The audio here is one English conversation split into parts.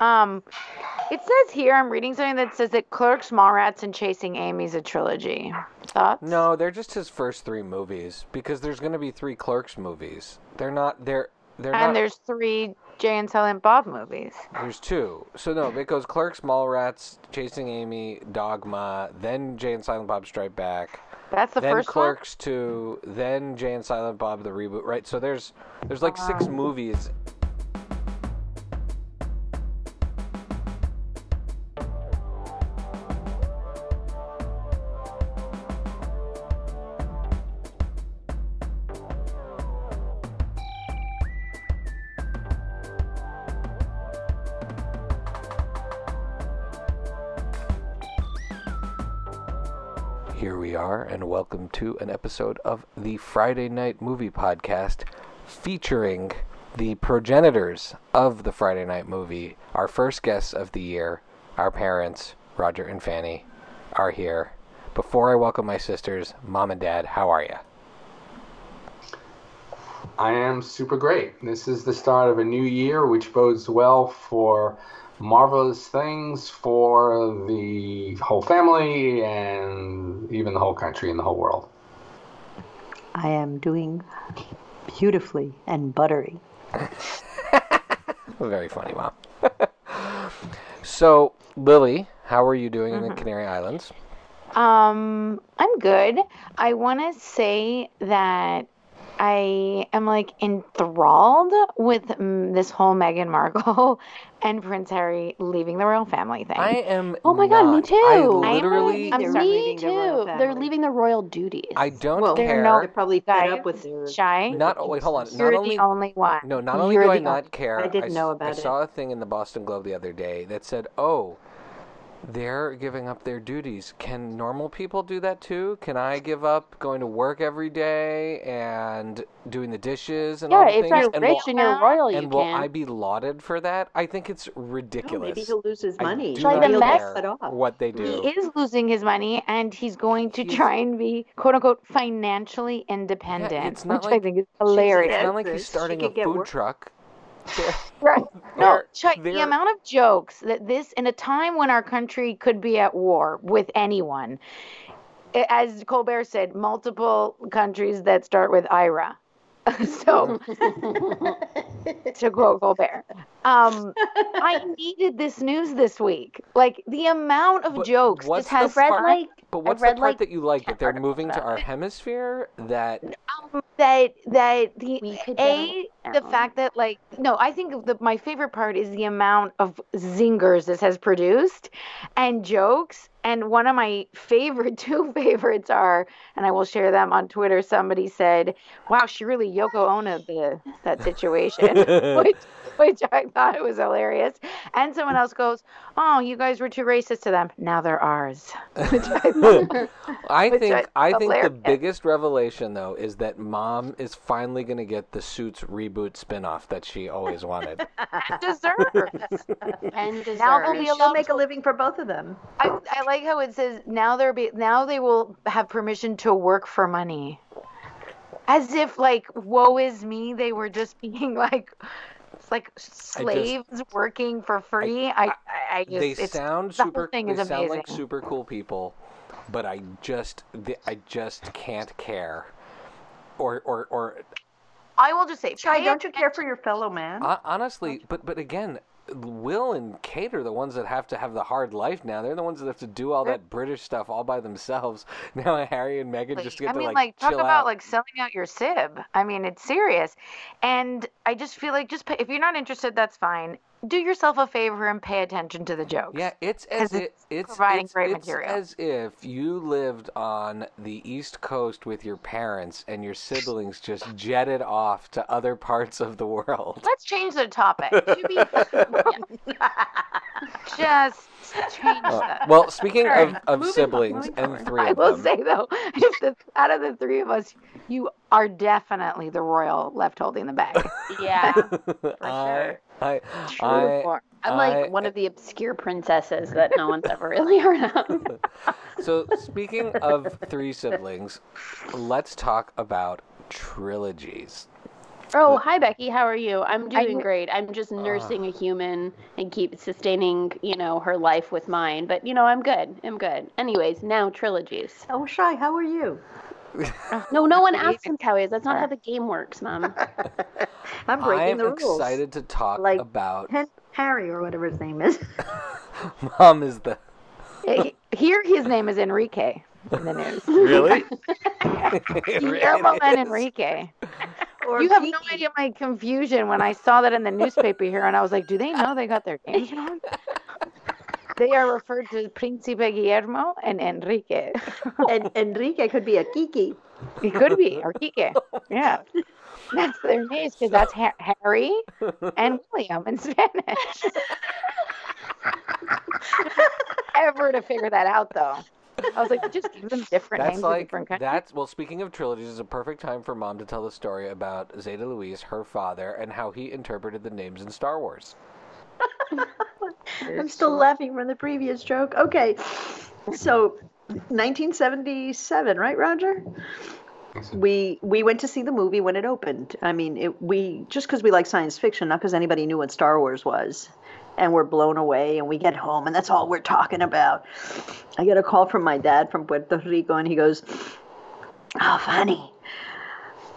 Um, it says here I'm reading something that says that Clerks, Mallrats, and Chasing Amy's a trilogy. Thoughts? No, they're just his first three movies because there's going to be three Clerks movies. They're not. They're. They're And not. there's three Jay and Silent Bob movies. There's two. So no, it goes Clerks, Mallrats, Chasing Amy, Dogma, then Jay and Silent Bob Strike Back, That's the then first Clerks two, then Jay and Silent Bob the reboot. Right. So there's there's like six movies. To an episode of the Friday Night Movie Podcast featuring the progenitors of the Friday Night Movie. Our first guests of the year, our parents, Roger and Fanny, are here. Before I welcome my sisters, Mom and Dad, how are you? I am super great. This is the start of a new year, which bodes well for marvelous things for the whole family and even the whole country and the whole world. I am doing beautifully and buttery. Very funny, Mom. so, Lily, how are you doing in the Canary Islands? Um, I'm good. I want to say that I am like enthralled with mm, this whole Meghan Markle and Prince Harry leaving the royal family thing. I am. Oh my god, me too. I I'm literally. I'm They're me leaving the too. They're leaving the royal duties. I don't Well, they're care. no- They're probably fed up with their. Shy. Not oh, wait, hold on. Not You're only the only one. no, not only You're do I the not only- care. I didn't s- know I about it. saw a thing in the Boston Globe the other day that said, "Oh, they're giving up their duties. Can normal people do that too? Can I give up going to work every day and doing the dishes and yeah, all the if things? you're and rich will, and you're royal, you and will can. I be lauded for that? I think it's ridiculous. maybe he'll lose his I money. do Like not the He'll mess- get cut off. what they do. He is losing his money, and he's going to He's- try and be "quote unquote" financially independent, it's not which like- I think is hilarious. It's not like he's starting a food work. truck. They're- Right. No, Chuck, the amount of jokes that this, in a time when our country could be at war with anyone, as Colbert said, multiple countries that start with IRA. so, to quote Colbert, um, I needed this news this week. Like the amount of But jokes what's just has the I've read part- like But what's read, the part like, that you like? That they're moving to our it. hemisphere? That um, that that the we could a the fact that like no i think the, my favorite part is the amount of zingers this has produced and jokes and one of my favorite two favorites are and i will share them on twitter somebody said wow she really yoko ono the that situation which which i thought it was hilarious and someone else goes oh you guys were too racist to them now they're ours i thought I think I- I think the biggest revelation though is that mom is finally going to get the Suits reboot spin-off that she always wanted. deserves and deserves. Now they'll be She'll allowed make a living for both of them. I, I like how it says now they're be, now they will have permission to work for money, as if like woe is me they were just being like it's like slaves working for free. I I, I just they it's, sound the whole super thing they is sound like super cool people, but I just I just can't care. Or or or I will just say, Shy, don't you care for your fellow man? honestly, but but again, Will and Kate are the ones that have to have the hard life now. They're the ones that have to do all that British stuff all by themselves. Now Harry and Meghan just get I to mean, like, like, talk chill about like selling out your sib. I mean, it's serious, and I just feel like just pay, if you're not interested, that's fine. Do yourself a favor and pay attention to the jokes. Yeah, it's as if it's it's providing it's, great it's material. as if you lived on the East Coast with your parents and your siblings just jetted off to other parts of the world. Let's change the topic. Be- just change Uh, that. well, speaking of, Alright, of moving on, siblings moving and forward. three I of will them, say though, if the, out of the three of us, you are definitely the royal left holding the bag. yeah. I, I, True I, form. I'm I- like one of the obscure princesses that no one's ever really heard of. so speaking of three siblings, let's talk about trilogies. Oh, hi Becky. How are you? I'm I doing kn- great. I'm just ah. nursing a human and keep sustaining, you know, her life with mine. But you know, I'm good. I'm good. Anyways, now trilogies. Oh, Shy, how are you? No, no one Believe asked him how he is. That's not how the game works, Mom. I'm breaking I'm the rules. excited to talk Like- about. Hen- Harry or whatever his name is. Mom is the eh, Here, his name is Enrique in the news. really. Guillermo and Enrique. You have no idea my confusion when I saw that in the newspaper here, and I was like, "Do they know they got their names wrong?" They are referred to Príncipe Guillermo and Enrique. And Enrique could be a Kiki. It could be or Kike. Yeah, that's their names because that's ha- Harry and William in Spanish. Ever to figure that out though. I was like, just give them different That's names like different countries. that's well. Speaking of trilogies, is a perfect time for Mom to tell the story about Zeta Louise, her father, and how he interpreted the names in Star Wars. I'm still laughing from the previous joke. Okay. So 1977, right, Roger? We we went to see the movie when it opened. I mean, it, we just because we like science fiction, not because anybody knew what Star Wars was, and we're blown away. And we get home, and that's all we're talking about. I get a call from my dad from Puerto Rico, and he goes, "Oh, Fanny,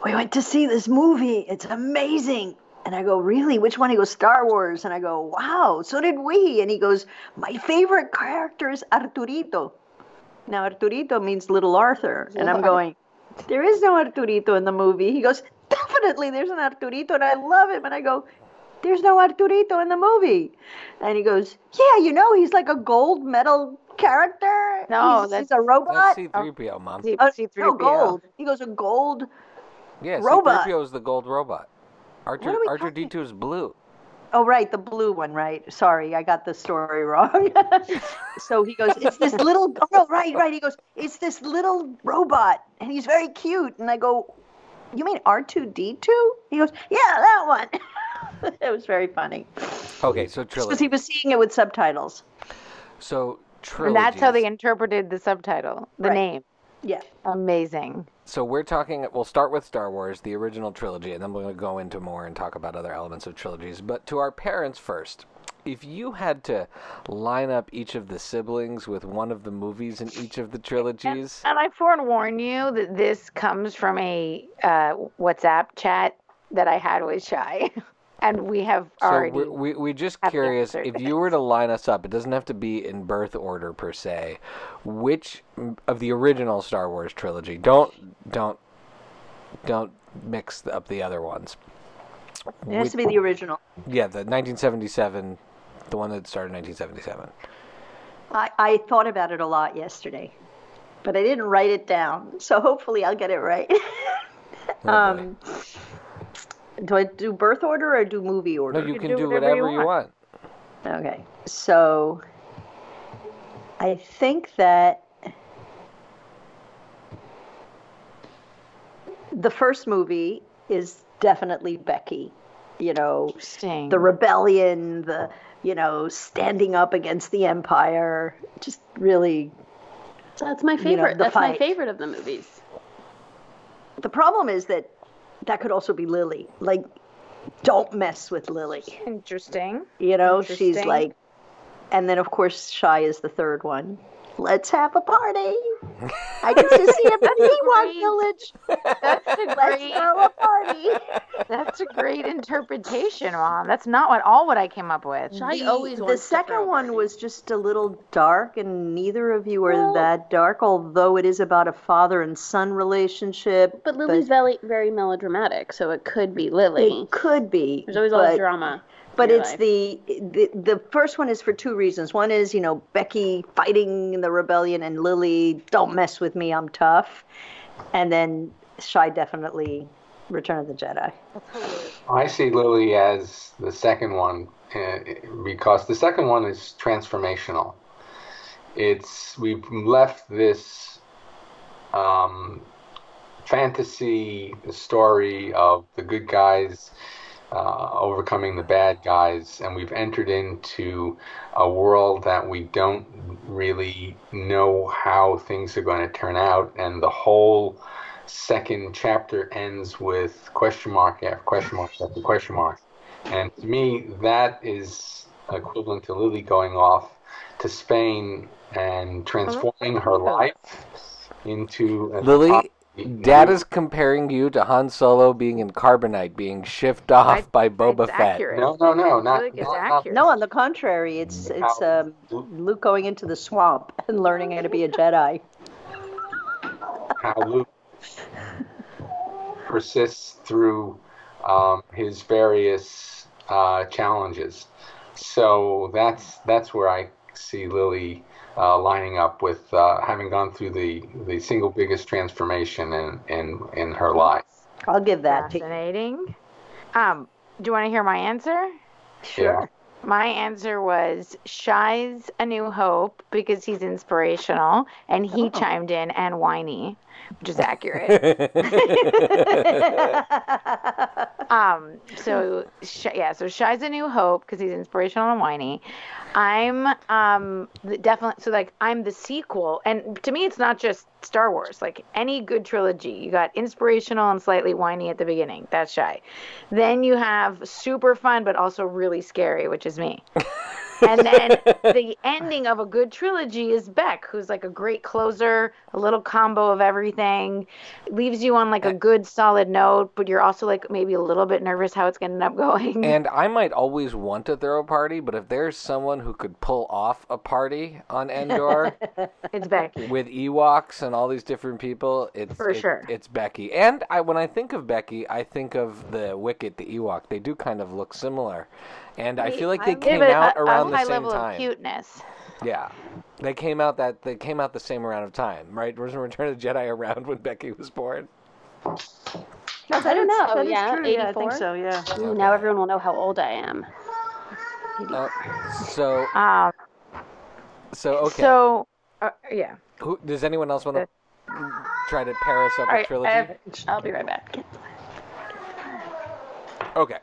we went to see this movie. It's amazing." And I go, really? Which one? He goes, Star Wars. And I go, wow, so did we. And he goes, my favorite character is Arturito. Now, Arturito means little Arthur. And I'm going, there is no Arturito in the movie. He goes, definitely there's an Arturito. And I love him. And I go, there's no Arturito in the movie. And he goes, yeah, you know, he's like a gold medal character. No, he's, that's- he's a robot. That's C-3PO, Mom. C- Uh, C3PO. no, gold. He goes, a gold. Yeah, robot. C-3PO is the gold robot. Archer What are we Archer talking- D2 is blue. Oh, right, the blue one, right. Sorry, I got the story wrong. so he goes, It's this little, oh, no, right, right. He goes, It's this little robot, and he's very cute. And I go, You mean R2D2? He goes, Yeah, that one. it was very funny. Okay, so trilogy. Because he was seeing it with subtitles. So trilogy. And that's how they interpreted the subtitle, the Right. name. Yeah. Amazing. So we're talking. We'll start with Star Wars, the original trilogy, and then we're going to go into more and talk about other elements of trilogies. But to our parents first, if you had to line up each of the siblings with one of the movies in each of the trilogies, And I forewarn you that this comes from a uh, WhatsApp chat that I had with Shy. And we have so already. we we we just curious if you were to line us up. It doesn't have to be in birth order per se. Which of the original Star Wars trilogy? Don't don't don't mix up the other ones. It has to be the original. Yeah, the 1977, the one that started in 1977. I, I thought about it a lot yesterday, but I didn't write it down. So hopefully I'll get it right. Oh, boy. um, do I do birth order or do movie order? no, you can can do do whatever whatever you you want. Okay, so I think that the first movie is definitely Becky. You know, Interesting. the rebellion, the you know, standing up against the empire, just really. That's my You know, favorite. the That's my favorite of the movies. The problem is that that could also be Lily. Like, don't mess with Lily. Interesting. You know, she's like, and then of course Shy is the third one. Let's have a party. I get to see him at Ewok Village. That's a Let's great. throw a party. That's a great interpretation, Mom. That's not what all what I came up with. Shy The- always the wants to throw second one was just a little dark, and neither of you are Well- that dark. Although it is about a father and son relationship, But Lily's very very melodramatic, so it could be Lily. it could be. There's always a lot but- of drama. But it's life. the, the the first one is for two reasons. One is you know Becky fighting the rebellion, and Lily, don't mess with me, I'm tough. And then Shy definitely Return of the Jedi. I see Lily as the second one uh, because the second one is transformational. It's we've left this um, fantasy story of the good guys uh, overcoming the bad guys, and we've entered into a world that we don't really know how things are going to turn out, and the whole second chapter ends with question mark after question mark after question mark. And to me, that is equivalent to Lily going off to Spain and transforming her life into an Lily, Dad is comparing you to Han Solo being in Carbonite, being shipped off I- by Boba it's Fett. accurate. No, no, no, not, Really not, not. No, on the contrary, it's it's um, Luke going into the swamp and learning how to be a Jedi. how Luke persists through um, his various uh, challenges. So that's that's where I see Lily uh, lining up with uh, having gone through the, the single biggest transformation in, in, in her life. I'll give that to you. Fascinating. Um, do you want to hear my answer? Yeah. My answer was Shy's A New Hope because he's inspirational and he chimed in and whiny, which is accurate. um, so yeah, so Shy's A New Hope because he's inspirational and whiny. I'm um definitely so like I'm the sequel, and to me it's not just Star Wars. Like any good trilogy, you got inspirational and slightly whiny at the beginning. That's Shy. Then you have super fun but also really scary, which is me. and then the ending of a good trilogy is Beck, who's like a great closer, a little combo of everything, leaves you on like a good solid note, but you're also like maybe a little bit nervous how it's going to end up going. And I might always want to throw a party, but if there's someone who could pull off a party on Endor it's Becky. with Ewoks and all these different people, it's For it- sure. it's Becky. And I when I think of Becky, I think of the Wicket, the Ewok. They do kind of look similar, and I feel like they Yeah, came but out a, around a the same level time. of cuteness. Yeah, they came out that they came out the same amount of time, right? Wasn't Return of the Jedi around when Becky was born? I don't know. That is yeah, true. Yeah, I think so. Yeah. Ooh, Now everyone will know how old I am. Uh, so Um, so okay. So, uh, yeah. Who, does anyone else want to try to pair us up All with right, trilogy? I I'll be right back. Okay.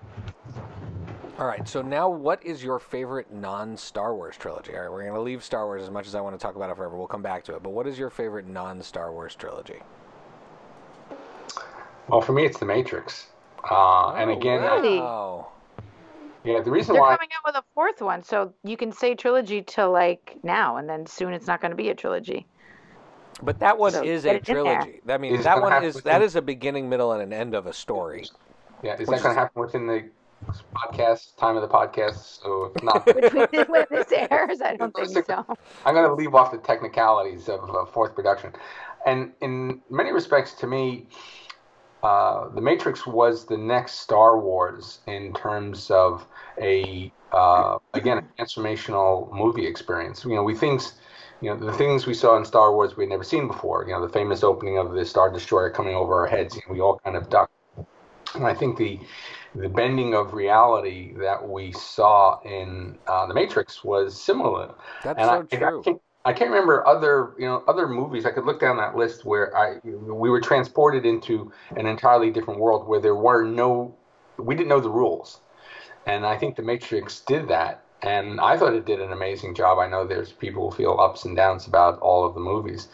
All right. So now, what is your favorite non-Star Wars trilogy? All right, we're gonna leave Star Wars as much as I want to talk about it forever. We'll come back to it. But what is your favorite non-Star Wars trilogy? Well, for me, it's The Matrix. Uh, and Oh, again, really? wow. yeah, the reason why. They're why coming out with a fourth one, so you can say trilogy till like now, and then soon it's not going to be a trilogy. But that one So is a it in there. trilogy. I mean, Is that one is within- that is a beginning, middle, and an end of a story. yeah, is which that going to happen within the podcast time of the podcast? So it's not. When this airs, I don't think so. I'm going to leave off the technicalities of uh, fourth production. And in many respects, to me, uh, The Matrix was the next Star Wars in terms of a, uh, again, a transformational movie experience. You know, we things, you know, the things we saw in Star Wars we had never seen before. You know, the famous opening of the Star Destroyer coming over our heads. You know, we all kind of ducked. And I think the the bending of reality that we saw in uh, The Matrix was similar. That's And so I, I true. can't, I can't remember other you know other movies. I could look down that list where I we were transported into an entirely different world where there were no we didn't know the rules, and I think The Matrix did that. And I thought it did an amazing job. I know there's people who feel ups and downs about all of the movies,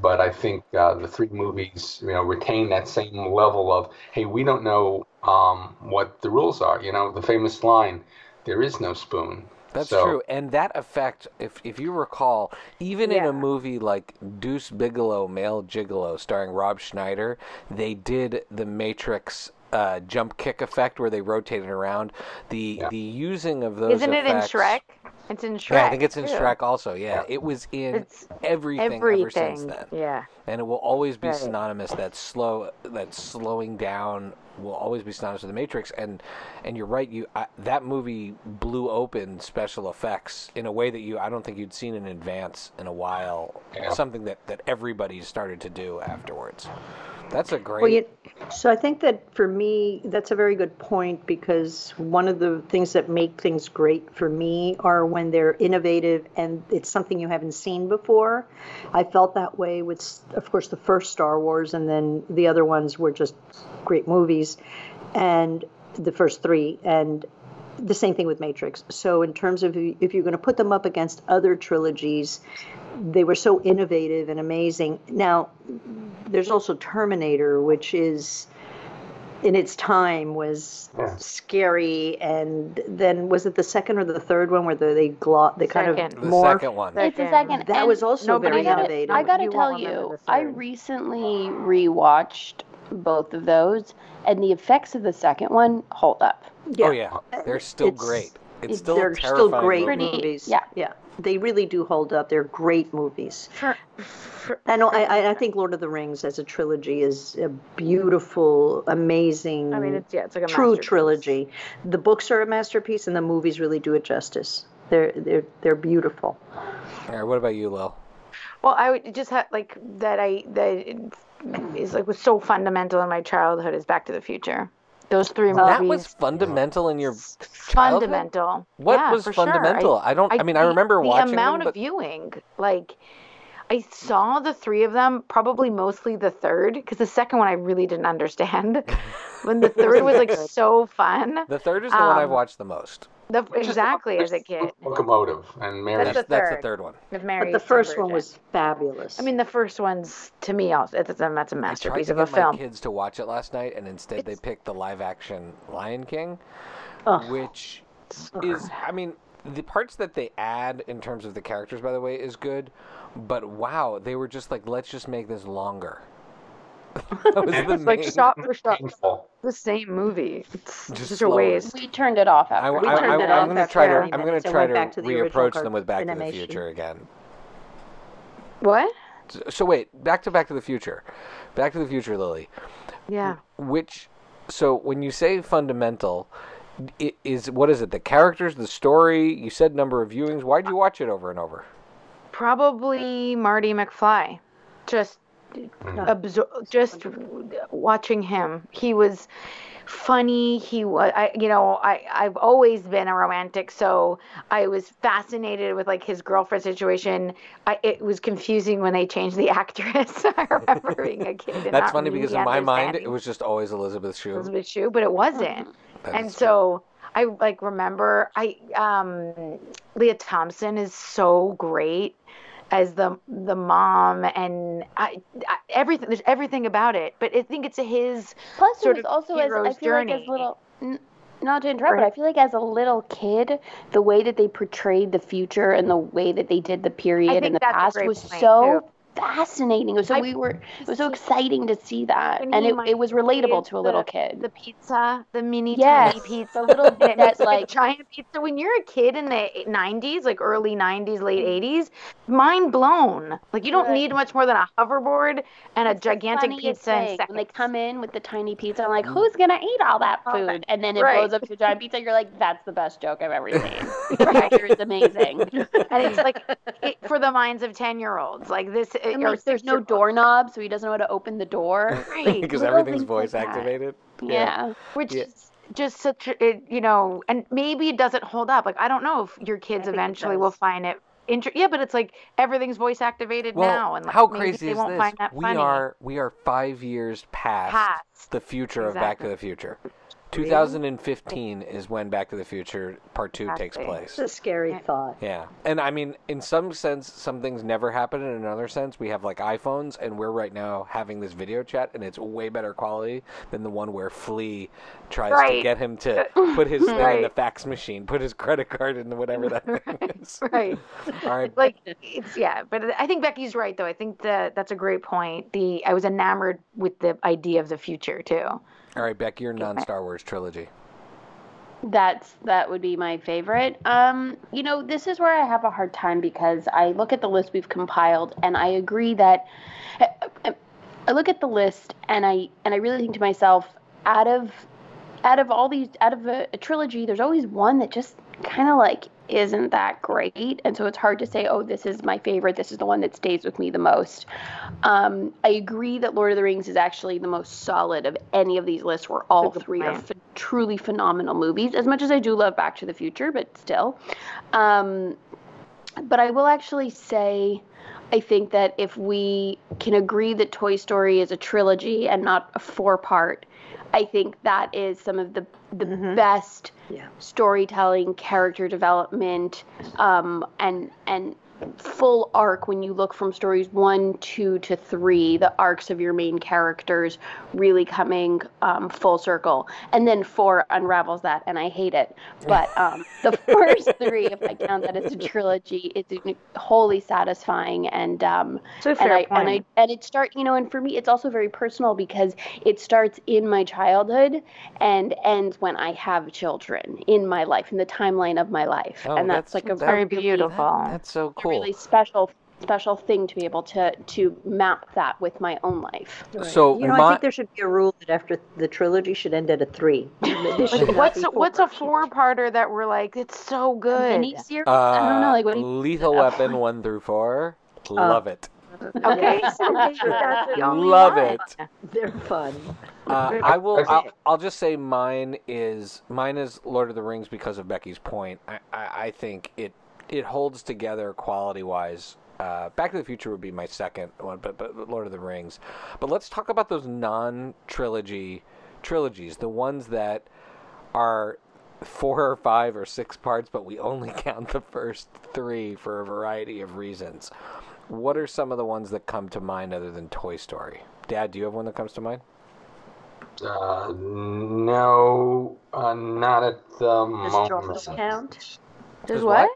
but I think uh, the three movies, you know, retain that same level of, hey, we don't know um, what the rules are. You know, the famous line, "There is no spoon." That's So- true, and that effect, if if you recall, even in a movie like Deuce Bigalow, Male Gigolo, starring Rob Schneider, they did the Matrix uh, jump kick effect where they rotated around. The Yeah. the using of those. Isn't it in effects- Shrek? It's in Shrek. Yeah, I think it's in too. Shrek also. Yeah, Yeah. it was in It's everything, ever since then, Yeah. and it will always be Right. synonymous. That slow, that slowing down will always be synonymous with the Matrix. And and you're right. You I, that movie blew open special effects in a way that you I don't think you'd seen in advance in a while. Yeah. Something that that everybody started to do afterwards. That's a great. Well, you, so I think that for me, that's a very good point because one of the things that make things great for me are when they're innovative and it's something you haven't seen before. I felt that way with, of course, the first Star Wars, and then the other ones were just great movies, and the first three. And the same thing with Matrix. So in terms of if you're going to put them up against other trilogies, they were so innovative and amazing. Now, there's also Terminator, which is in its time was Yeah. scary and then was it the second or the third one where the, they glo- they kind Second. of The morphed second one. It's a Second. second. that and was also very gotta, innovative I gotta You tell you, I third. recently rewatched both of those, and the effects of the second one hold up. Oh yeah, they're still It's- great. It's it's- still they're a still great movie. Pretty- movies yeah. yeah they really do hold up they're great movies For, for, I. I, I- I think Lord of the Rings as a trilogy is a beautiful, amazing, I mean, it's yeah, it's like a true trilogy. The books are a masterpiece, and the movies really do it justice. They're they're they're beautiful. All right, what about you, Lil? Well, I would just have like that. I that is like was so fundamental in my childhood is Back to the Future. Those three movies. That was fundamental in your childhood? fundamental. What Yeah, was for sure. fundamental? I don't- I mean, I the- remember the watching the amount them, of viewing. Like, I saw the three of them, probably mostly the third, because the second one I really didn't understand. when the third was like so fun. The third is the one I've Um, watched the most. The, Which is the exactly as a kid. Locomotive and Mary. That's That's, the that's the third. third one. With Mary. But the first one was fabulous. I mean, the first one's to me also it's a, that's a I tried masterpiece to of a get my film. kids to watch it last night, and instead they picked the live-action Lion King, Ugh. which is, I mean, the parts that they add in terms of the characters, by the way, is good. But wow, they were just like, let's just make this longer. That was the It's like shot for shot, Painful. the same movie. It's Just just, a waste. We turned it off after. I, we I, turned it I'm going to try to. I'm going to try went to back to the original reapproach them with Back to the. Future again. What? So wait, back to Back to the Future. Back to the Future, Lily. Yeah. Which, so when you say fundamental, i- is what is it? The characters, the story? You said number of viewings. Why'd you watch it over and over? Probably Marty McFly. Just absor- just watching him. He was funny. He was I you know, I I've always been a romantic, so I was fascinated with like his girlfriend situation. I it was confusing when they changed the actress. I remember being a kid. That's funny because in my mind it was just always Elizabeth Shue. Elizabeth Shue, but it wasn't. That and so I like remember I um Lea Thompson is so great as the the mom and I, I everything there's everything about it but I think it's his Plus, it sort was of also as I hero's feel like journey. as little. N- not to interrupt, but I feel like as a little kid, the way that they portrayed the future and the way that they did the period and the past was so too. Fascinating. It was so I- we were it was so exciting to see that, and it, it was relatable to a little the- kid. the pizza the mini Yes, tiny pizza the little bit and it's that, like like- giant pizza when you're a kid in the 90s like early 90s late mm-hmm. 80s mind blown like you don't need much more than a hoverboard and a It's the gigantic pizza in thing. seconds When they come in with the tiny pizza, I'm like, mm-hmm. who's gonna eat all that food? And then it Right. blows up to a giant pizza. You're like, that's the best joke I've ever seen. Is amazing. and it's like it, for the minds of 10 year olds like this And like, there's no doorknob, so he doesn't know how to open the door. Right. because little everything's things like voice activated. Yeah. which Yeah. is just such a, it, you know and maybe it doesn't hold up like i don't know if your kids think it eventually will find it inter- yeah but it's like everything's voice activated Well, now and like, how crazy they is won't this? find that We funny. are we are five years past, Past. the future of Back to the Future. 2015 is when Back to the Future Part Two takes Exactly. place. It's a scary thought. Yeah, and I mean, in some sense, some things never happen. In another sense, we have like iPhones, and we're right now having this video chat, and it's way better quality than the one where Flea tries to Right. get him to put his thing in the Right. fax machine, put his credit card in whatever that thing is. right All right, like it's yeah but i think becky's right though i think that that's a great point the i was enamored with the idea of the future too all right, Beck, your non-Star Wars trilogy. That's that would be my favorite. Um, you know, this is where I have a hard time because I look at the list we've compiled and I agree that I look at the list and I and I really think to myself, out of out of all these out of a, a trilogy, there's always one that just kind of like isn't that great, and so it's hard to say, oh, this is my favorite. This is the one that stays with me the most. Um, I agree that Lord of the Rings is actually the most solid of any of these lists, where all three are ph- truly phenomenal movies. As much as I do love Back to the Future, but still. Um, but I will actually say, I think that if we can agree that Toy Story is a trilogy and not a four part, I think that is some of the the best Yeah. storytelling, character development, um, and and full arc when you look from stories one, two to three, the arcs of your main characters really coming um, full circle. And then four unravels that, and I hate it. But um, the first three, if I count that as a trilogy, it's wholly satisfying. And um, It's a and fair I and I point. and it start you know, and for me, it's also very personal because it starts in my childhood and ends when I have children in my life, in the timeline of my life, Oh, and that's, that's- like a that- Very really- beautiful. That's so a cool. really special special thing to be able to to map that with my own life. So You know, I think there should be a rule that after the trilogy should end at a three. This should Like, not what's a, what's a four. four-parter that we're like, it's so good. Mini series? I don't know, like what do you Uh, Lethal Weapon one through four. Uh, Love it. Okay, so maybe that's the only Love one. it. They're fun. Uh, I will. I think- I'll, I'll just say mine is mine is Lord of the Rings because of Becky's point. I, I, I think it it holds together quality wise. Uh, Back to the Future would be my second one, but but Lord of the Rings. But let's talk about those non trilogy trilogies, the ones that are four or five or six parts, but we only count the first three for a variety of reasons. What are some of the ones that come to mind other than Toy Story? Dad, do you have one that comes to mind? Uh, no, uh, not at the Does moment. Jaws count? Does what?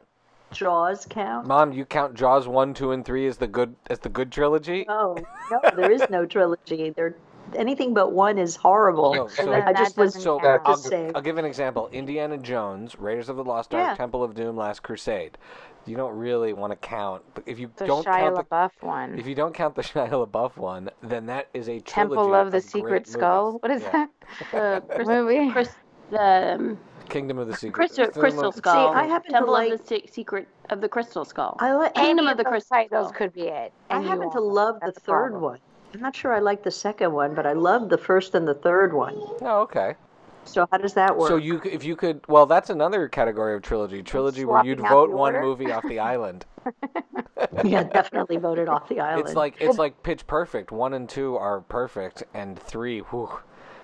Jaws count? Mom, you count Jaws one, two, and three as the good as the good trilogy? No, no, there is no trilogy. There, anything but one is horrible. No, so- then I just that was doesn't So count. I'll, Just saying. I'll give an example. Indiana Jones, Raiders of the Lost Ark, Yeah. Temple of Doom, Last Crusade. You don't really want to count, but if you The don't Shia count the, LaBeouf one. if you don't count the Shia LaBeouf one, then that is a trilogy Temple of the great Secret Skull. movies. What is Yeah. that? The movie? Chris, the um, Kingdom of the Secret. crystal, Kingdom crystal of- skull. I happen to Temple like- of the Se- secret of the crystal skull. I like. Kingdom Any of the Crystal titles Skull. could be it. I and you happen to won't. love the That's third problem. one. I'm not sure I like the second one, but I love the first and the third one. Oh, okay. So how does that work? So you, c- if you could, well, that's another category of trilogy. Trilogy where you'd swapping out vote the one order? movie off the island. yeah, definitely voted off the island. It's like it's like Pitch Perfect. One and two are perfect, and three, whew,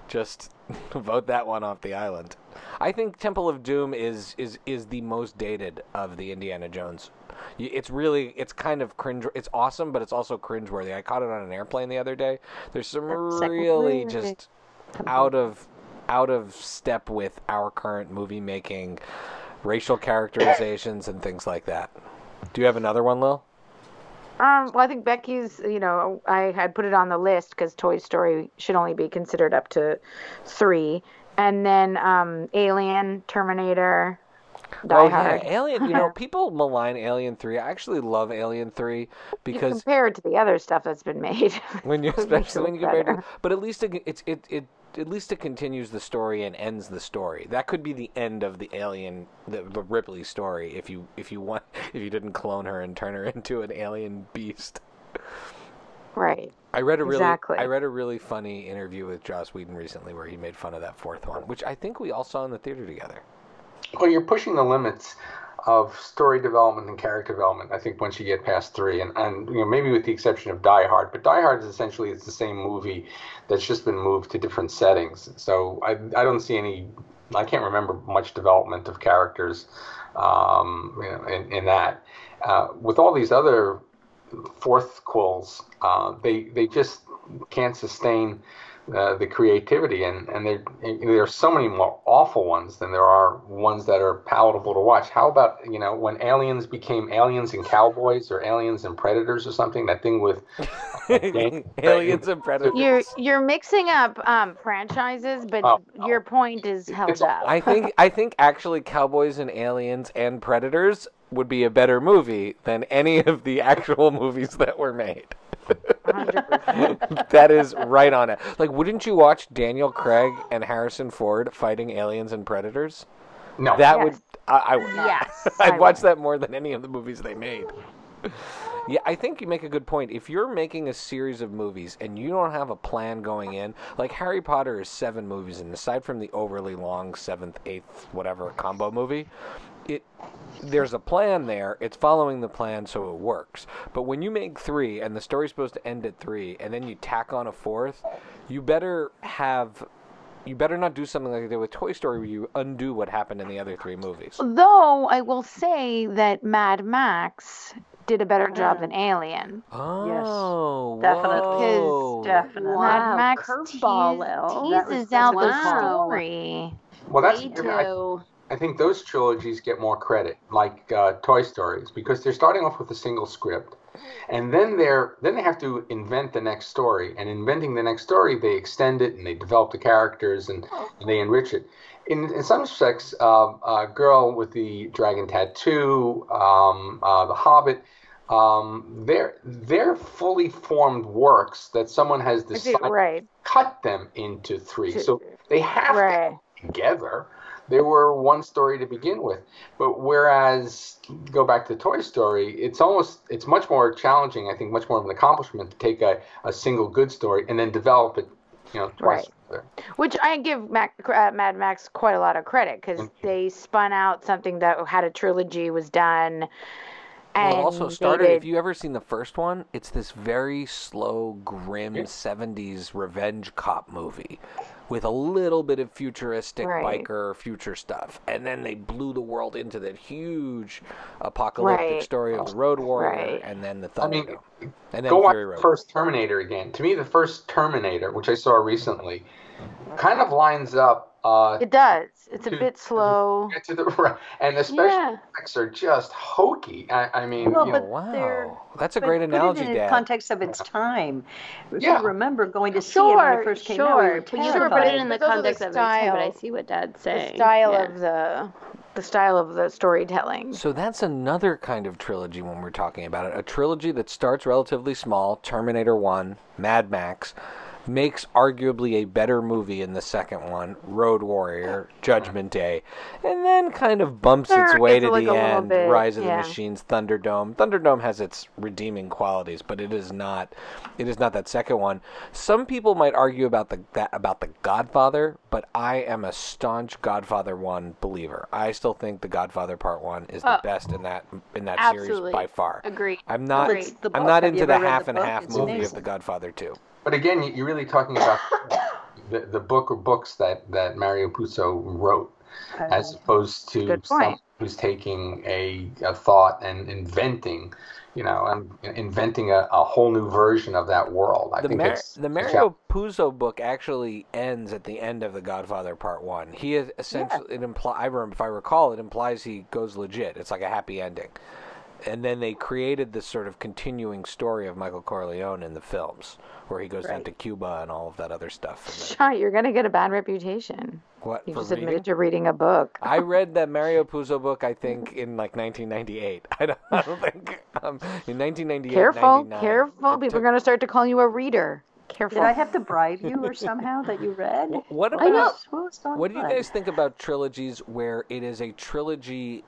just vote that one off the island. I think Temple of Doom is is is the most dated of the Indiana Jones. It's really it's kind of cringe. It's awesome, but it's also cringeworthy. I caught it on an airplane the other day. There's some That second really just out of out of step with our current movie making, racial characterizations and things like that. Do you have another one, Lil? Um, well, I think Becky's, you know, I had put it on the list because Toy Story should only be considered up to three. And then um, Alien, Terminator, Die oh Hard. yeah, Alien. You know, people malign Alien Three. I actually love Alien Three You because compare it to the other stuff that's been made. when you it especially it when you compare it, but at least it, it's it it at least it continues the story and ends the story. That could be the end of the Alien, the, the Ripley story, if you if you want if you didn't clone her and turn her into an alien beast. right. I read a really Exactly. I read a really funny interview with Joss Whedon recently where he made fun of that fourth one, which I think we all saw in the theater together. Well, you're pushing the limits of story development and character development. I think once you get past three, and, and you know maybe with the exception of Die Hard, but Die Hard is essentially it's the same movie that's just been moved to different settings. So I I don't see any. I can't remember much development of characters um, you know, in, in that. Uh, with all these other fourth quills, uh, they they just can't sustain uh, the creativity, and and there there are so many more awful ones than there are ones that are palatable to watch. How about you know when aliens became aliens and cowboys, or aliens and predators, or something? That thing with Aliens and Predators. You're you're mixing up um, franchises, but Oh, your point is held It's- up. I think I think actually Cowboys and Aliens and Predators would be a better movie than any of the actual movies that were made. 100%. that is right on it. Like, wouldn't you watch Daniel Craig and Harrison Ford fighting aliens and predators? no. That Yes. would I, I would. Yes, I'd I watch would. that more than any of the movies they made. Yeah, I think you make a good point. If you're making a series of movies and you don't have a plan going in, like Harry Potter is seven movies, and aside from the overly long seventh, eighth, whatever combo movie, it there's a plan there. It's following the plan, so it works. But when you make three and the story's supposed to end at three, and then you tack on a fourth, you better have you better not do something like they did with Toy Story, where you undo what happened in the other three movies. Though I will say that Mad Max did a better job than Alien. Oh, yes. definitely. whoa. Definitely. Wow, Mad Max curveball. That was- teases out a the story. Well, that's Me I, too. I think those trilogies get more credit, like uh, Toy Stories, because they're starting off with a single script, and then they're then they have to invent the next story. And inventing the next story, they extend it and they develop the characters and, and they enrich it. In, in some respects, uh, uh, Girl with the Dragon Tattoo, um, uh, The Hobbit, um, they're they're fully formed works that someone has decided Right. cut them into three. So they have to together. They were one story to begin with. But whereas go back to Toy Story, it's almost it's much more challenging, I think much more of an accomplishment to take a, a single good story and then develop it, you know, twice Right. Which I give Mac, uh, Mad Max quite a lot of credit because they spun out something that had a trilogy was done. And Well, it also started. did- If you ever seen the first one, it's this very slow, grim Yeah. '70s revenge cop movie with a little bit of futuristic Right. biker future stuff, and then they blew the world into that huge apocalyptic Right. story of the Road Warrior, Right. and then the I mean, and then Go watch Fury the Road. first Terminator again. To me, the first Terminator, which I saw recently, kind of lines up. Uh, It does. It's a bit slow. to the right, and the special Yeah. effects are just hokey. I, I mean, Well, you but know, wow, that's a But great put analogy, it in Dad. context of its time. If Yeah. you remember going to see it when it first came out, we sure. were But you You Sure, sure but put it- it in the it's also the context of its time, but I see what Dad's saying. The style yeah. of the the style of the storytelling. So that's another kind of trilogy when we're talking about it. A trilogy that starts relatively small, Terminator 1, Mad Max, makes arguably a better movie in the second one, Road Warrior, Judgment Day, and then kind of bumps its way to like the end, bit, Rise of the. Machines, Thunderdome. Thunderdome has its redeeming qualities, but it is not it is not that second one. Some people might argue about the that about the Godfather, but I am a staunch Godfather 1 believer. I still think the Godfather Part 1 is the Oh. best in that in that Absolutely. series by far. Agreed. I'm not. Well, it's the I'm not into the ever half and half It's movie of. The Godfather 2. But again, you- you're really talking about the, the book or books that, that Mario Puzo wrote, as opposed to someone who's taking a, a thought and inventing, you know, and inventing a, a whole new version of that world. I The, think Mar- it's the it's Mario Puzo book actually ends at the end of The Godfather Part 1. He is essentially, it imply, I rem- if I recall, it implies he goes legit. It's like a happy ending. And then they created this sort of continuing story of Michael Corleone in the films, where he goes down to Cuba and all of that other stuff. And you're gonna get a bad reputation. what You just reading? admitted to reading a book. I read that Mario Puzo book, I think, in like 1998. I don't, I don't think um, in 1998. Careful, careful. People took- are gonna start to call you a reader. Careful. Did I have to bribe you or somehow that you read? What What about was- what what do you guys think about trilogies where it is a trilogy?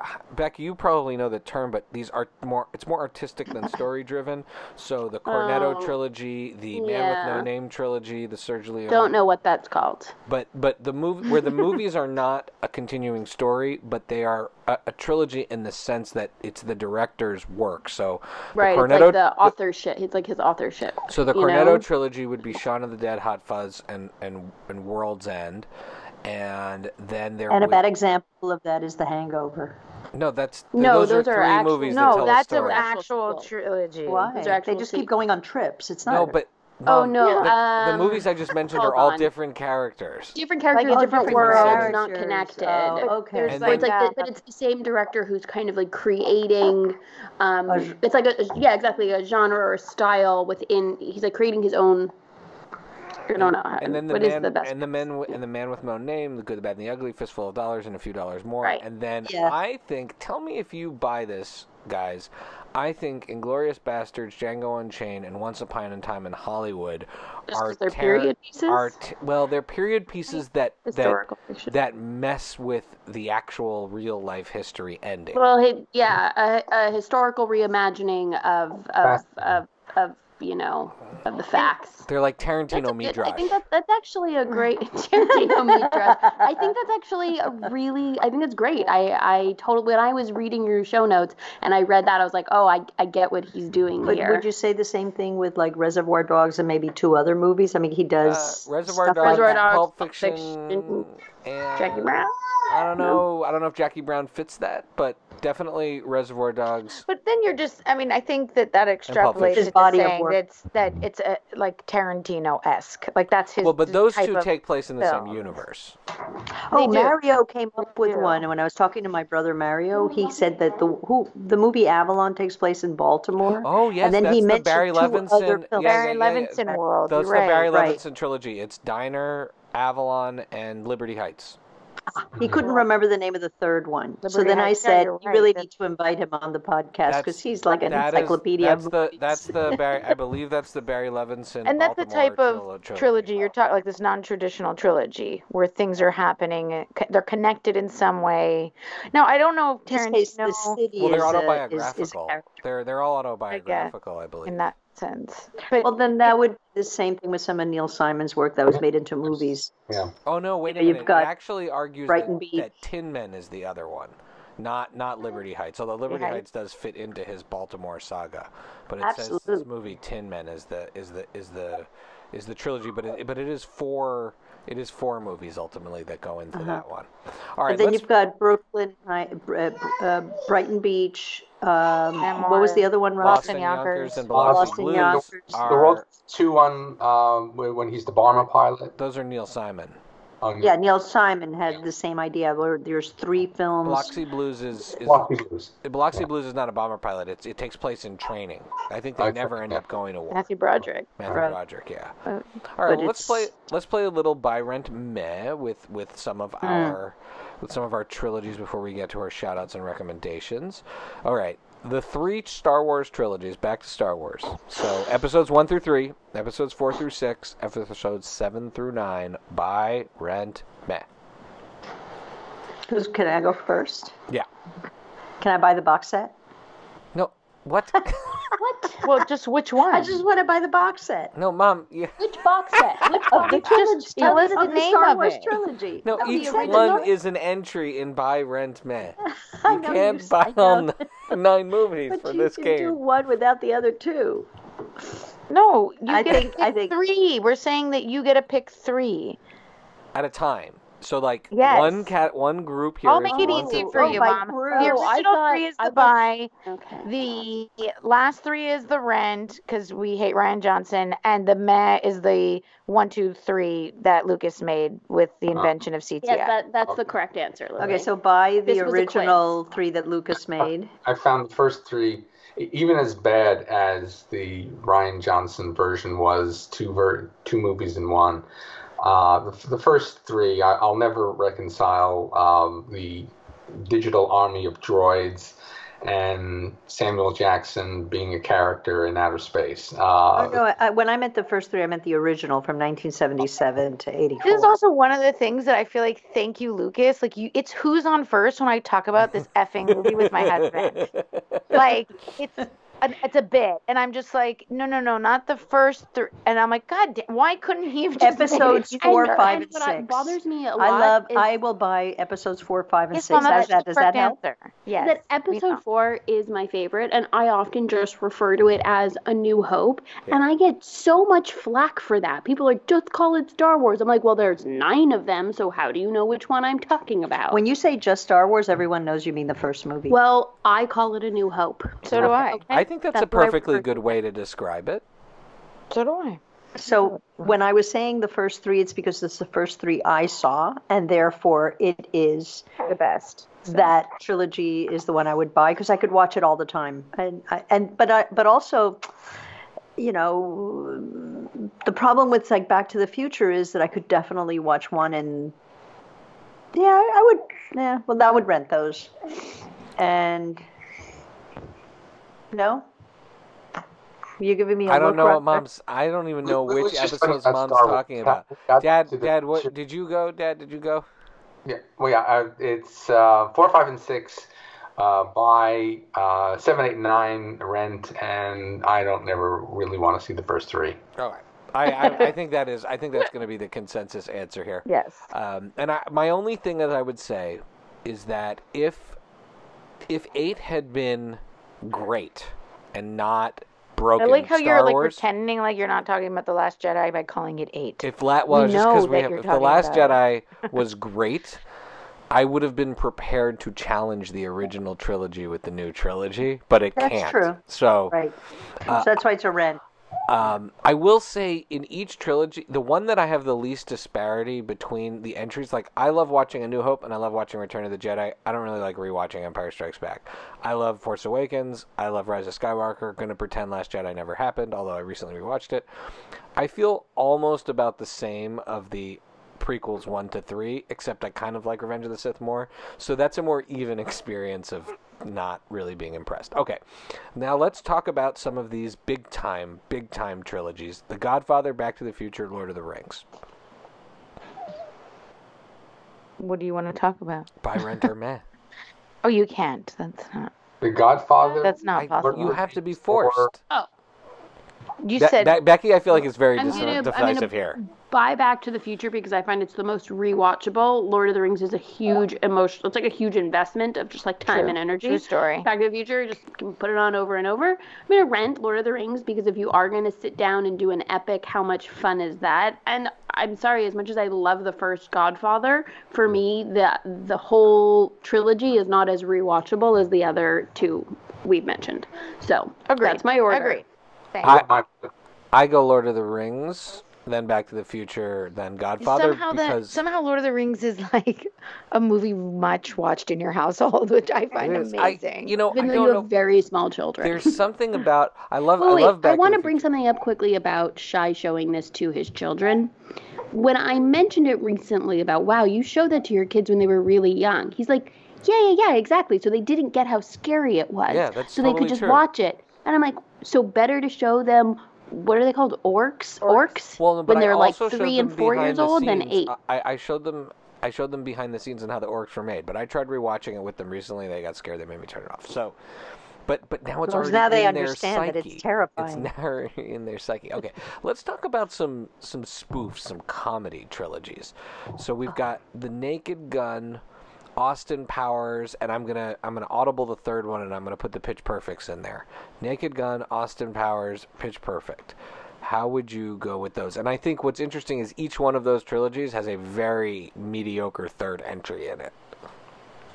Becky, you probably know the term, but these are more. It's more artistic than story driven. So the Cornetto Oh, trilogy, the Man with. No Name trilogy, the Sergio Leone. Don't know what that's called. But but the movie where the movies are not a continuing story, but they are a, a trilogy in the sense that it's the director's work. So Right, the it's Cornetto, like the authorship. It's like his authorship. so the Cornetto know? trilogy would be Shaun of the Dead, Hot Fuzz, and and and World's End, and then there And a bad example of that is The Hangover. no, that's No, those, those are are three actual- movies that no, tell that's a an actual trilogy. Why? Those are They just keep going on trips. It's not. no, but Oh, um, no, the, the um, movies I just mentioned are all on. different characters. different Like characters, in different, different worlds, not connected. Oh, okay. There's And So then- it's like, that- the, but it's the same director who's kind of like creating. Um, A g- it's like a yeah, exactly a genre or a style within. He's like creating his own. I don't And then the what is man the best? and the men wi- and the man with no name, the good, the bad, and the ugly, fistful of dollars and a few dollars more. Right. And then Yeah. I think, tell me if you buy this, guys. I think Inglourious Basterds, Django Unchained, and Once Upon a Time in Hollywood Just are 'cause they're ter- period pieces? Are t- well, they're period pieces that that fiction. that mess with the actual real life history ending. Well, yeah, a, a historical reimagining of of, Fast- of of you know of the facts. They're like Tarantino That's- meat I think that that's actually a great Tarantino meat dress. I think that's actually a really. I think that's great. I I totally when I was reading your show notes and I read that I was like, oh, I I get what he's doing But here. would you say the same thing with like Reservoir Dogs and maybe two other movies? I mean, he Uh, does Reservoir Dogs, Reservoir that. Dogs, Pulp Pulp Fiction, Fiction, and Jackie Brown. I don't know. I don't know if Jackie Brown fits that, but definitely Reservoir Dogs. But then you're just, I mean, I think that that extrapolates Fiction. His body of saying work. that's, that it's a, like Tarantino esque. Like that's his. Well, but those type two take place in the same universe. Oh, Mario came up with do. one, and when I was talking to my brother Mario, he said that the who the movie Avalon takes place in Baltimore. Oh yes, and then that's he the mentioned Barry two Levinson. other yeah, films. yeah, Barry yeah, yeah. Levinson world. That's you're the right. Barry right. Levinson trilogy. It's Diner, Avalon, and Liberty Heights. He couldn't remember the name of the third one. so then I Heights. Yeah, said, you're you really That's- need to invite him on the podcast because he's like an That is- encyclopedia. of that's the movies. that's the Barry. I believe that's the Barry Levinson. and that's the type of trilo- trilogy you're talking like this non-traditional trilogy where things are happening uh, they're connected in some way now i don't know if In this case, the city Well, they're is, a, is, is autobiographical. they're they're all autobiographical, I, believe. in that sense but Well, then that would be the same thing with some of Neil Simon's work that was made into movies. Yeah. Oh no, wait a know, you've minute. got it actually argues Brighton that, Beach. that Tin Men is the other one, not not Liberty Heights. Although Liberty Heights. Heights does fit into his Baltimore saga, but it says this movie Tin Men is the is the is the is the trilogy. But it, but it is four it is four movies ultimately that go into that one. All right, and then let's you've got Brooklyn, Hi- uh, uh, Brighton Beach. Um, what was the other one, Ross? Lost in Yonkers and Lost Biloxi in Blues Yonkers. The are World Two one um, when when he's the Barma pilot. those are Neil Simon. Um, Yeah, Neil Simon had the same idea where there's three films. Biloxi Blues is, is Biloxi Blues. Biloxi Blues is not a bomber pilot. It's, it takes place in training. I think they I never think, end yeah. up going to war. matthew broderick Matthew Right. Broderick, yeah. Uh, All right, well, let's play. Let's play a little buy rent meh with with some of Hmm. our with some of our trilogies before we get to our shout outs and recommendations. All right, the three Star Wars trilogies. Back to Star Wars. So episodes one through three, episodes four through six, episodes seven through nine. Buy rent meh. Who's, can I go first? Yeah. Can I buy the box set? No. What? What? well just which one I just want to buy the box set. no, mom. Yeah. Which box set? Which Of the box trilogy. just tell of us the, the name Star of Wars it. trilogy. No, Of each original. one is an entry in buy rent meh. I You know can't you- buy I know. all nine movies for this game. But for you this can game. do one without the other two. no you I get think- to I think- three we're saying that you get to pick three at a time. So like Yes. one cat, one group here. i'll is make it easy through for three. you mom group. the Oh, I original thought- three is the buy Okay. The last three is the rent because we hate Rian Johnson, and the meh is the one, two, three that Lucas made with the uh-huh. invention of CGI. Yes, that, that's the correct answer. Lily. Okay, so buy the was original three that Lucas made. I found the first three, even as bad as the Rian Johnson version was, two ver- two movies in one. Uh, the, the first three, I, I'll never reconcile um, the digital army of droids and Samuel Jackson being a character in outer space. Uh, Oh, no, I, when I meant the first three, I meant the original from 1977 to 84. This is also one of the things that I feel like, thank you, Lucas. Like, you, it's who's on first when I talk about this effing movie with my husband. Like, it's a, it's a bit, and I'm just like, no, no, no, not the first three. And I'm like, God, damn, why couldn't he have just made it Episodes four, And- five, and and what I- six. bothers me a lot I love. is I will buy episodes four, five, and Yes, six. Mama, Does that does that help? answer. Yes. that we know. episode four is my favorite, and I often just refer to it as A New Hope, and I get so much flack for that. People are just call it Star Wars. I'm like, well, there's nine of them, so how do you know which one I'm talking about? When you say just Star Wars, everyone knows you mean the first movie. well, I call it A New Hope. So do I. Okay? I think that's, a perfectly good way to describe it. So do I. So when I was saying the first three, it's because it's the first three I saw, and therefore it is The best. that trilogy is the one I would buy because I could watch it all the time. And I, and but I but also, you know, the problem with like Back to the Future is that I could definitely watch one and yeah, I I would yeah, well I would rent those. And no. You giving me a I don't know what mom's. I don't even know Let- which let's just talk episodes about mom's Star Wars. talking about. Got- got Dad, to the- Dad, what did you go? Dad, did you go? Yeah, well, yeah, uh, it's uh, four, five, and six uh, buy uh, seven, eight, nine, rent, and I don't never really want to see the first three. All right. I, I, I think that is. I think that's going to be the consensus answer here. Yes. Um, and I, my only thing that I would say is that if if eight had been great and not broken, I like how Star you're like Wars, pretending like you're not talking about the Last Jedi by calling it eight. If la- well, We just because we have, if the Last Jedi was great, I would have been prepared to challenge the original trilogy with the new trilogy, but it That's can't. true. So Right. Uh, so that's why it's a red. Um, I will say in each trilogy, the one that I have the least disparity between the entries, like I love watching A New Hope and I love watching Return of the Jedi. I don't really like rewatching Empire Strikes Back. I love Force Awakens. I love Rise of Skywalker. To pretend Last Jedi never happened, although I recently rewatched it. I feel almost about the same of the prequels one to three, except I kind of like Revenge of the Sith more. So that's a more even experience of not really being impressed. Okay, now let's talk about some of these big time, big time trilogies: The Godfather, Back to the Future, Lord of the Rings. What do you want to talk about? By rent or meh. Oh, you can't. That's not. The Godfather. That's not I- possible. you have to be Or- forced. Oh. You That- said that- Becky, I feel like is very I'm dis- gonna- I'm decisive gonna- here. Buy Back to the Future because I find it's the most rewatchable. Lord of the Rings is a huge emotional. It's like a huge investment of just like time True. and energy. True story. Back to the Future, just can put it on over and over. I'm gonna rent Lord of the Rings because if you are gonna sit down and do an epic, how much fun is that? And I'm sorry, as much as I love the first Godfather, for me the the whole trilogy is not as rewatchable as the other two we've mentioned. So Agreed. that's my order. Agreed. Thanks. I- My- I go Lord of the Rings, then Back to the Future, then Godfather somehow that somehow Lord of the Rings is like a movie much watched in your household, which I find it is- I- amazing. you know, I Even though don't you know. have very small children. There's something about I love Oh, I wait, love Back I want to to the bring something up quickly about Shy showing this to his children. When I mentioned it recently about, wow, you showed that to your kids when they were really young. He's like, yeah, yeah, yeah, exactly. So they didn't get how scary it was. Yeah, that's So they could just true. watch it. And I'm like, so better to show them, what are they called? Orcs? Orcs? Well, but when they're like three and four years the old than scenes- eight. I, I showed them I showed them behind the scenes and how the orcs were made, but I tried rewatching it with them recently. They got scared. They made me turn it off. So, but but now it's Well, already now they in their understand that it's psyche. terrifying. It's now in their psyche. Okay, let's talk about some some spoofs, some comedy trilogies. So we've uh-huh. got the Naked Gun. Austin Powers, and I'm gonna I'm gonna audible the third one, and I'm gonna put the Pitch Perfects in there. Naked Gun, Austin Powers, Pitch Perfect. How would you go with those? And I think what's interesting is each one of those trilogies has a very mediocre third entry in it.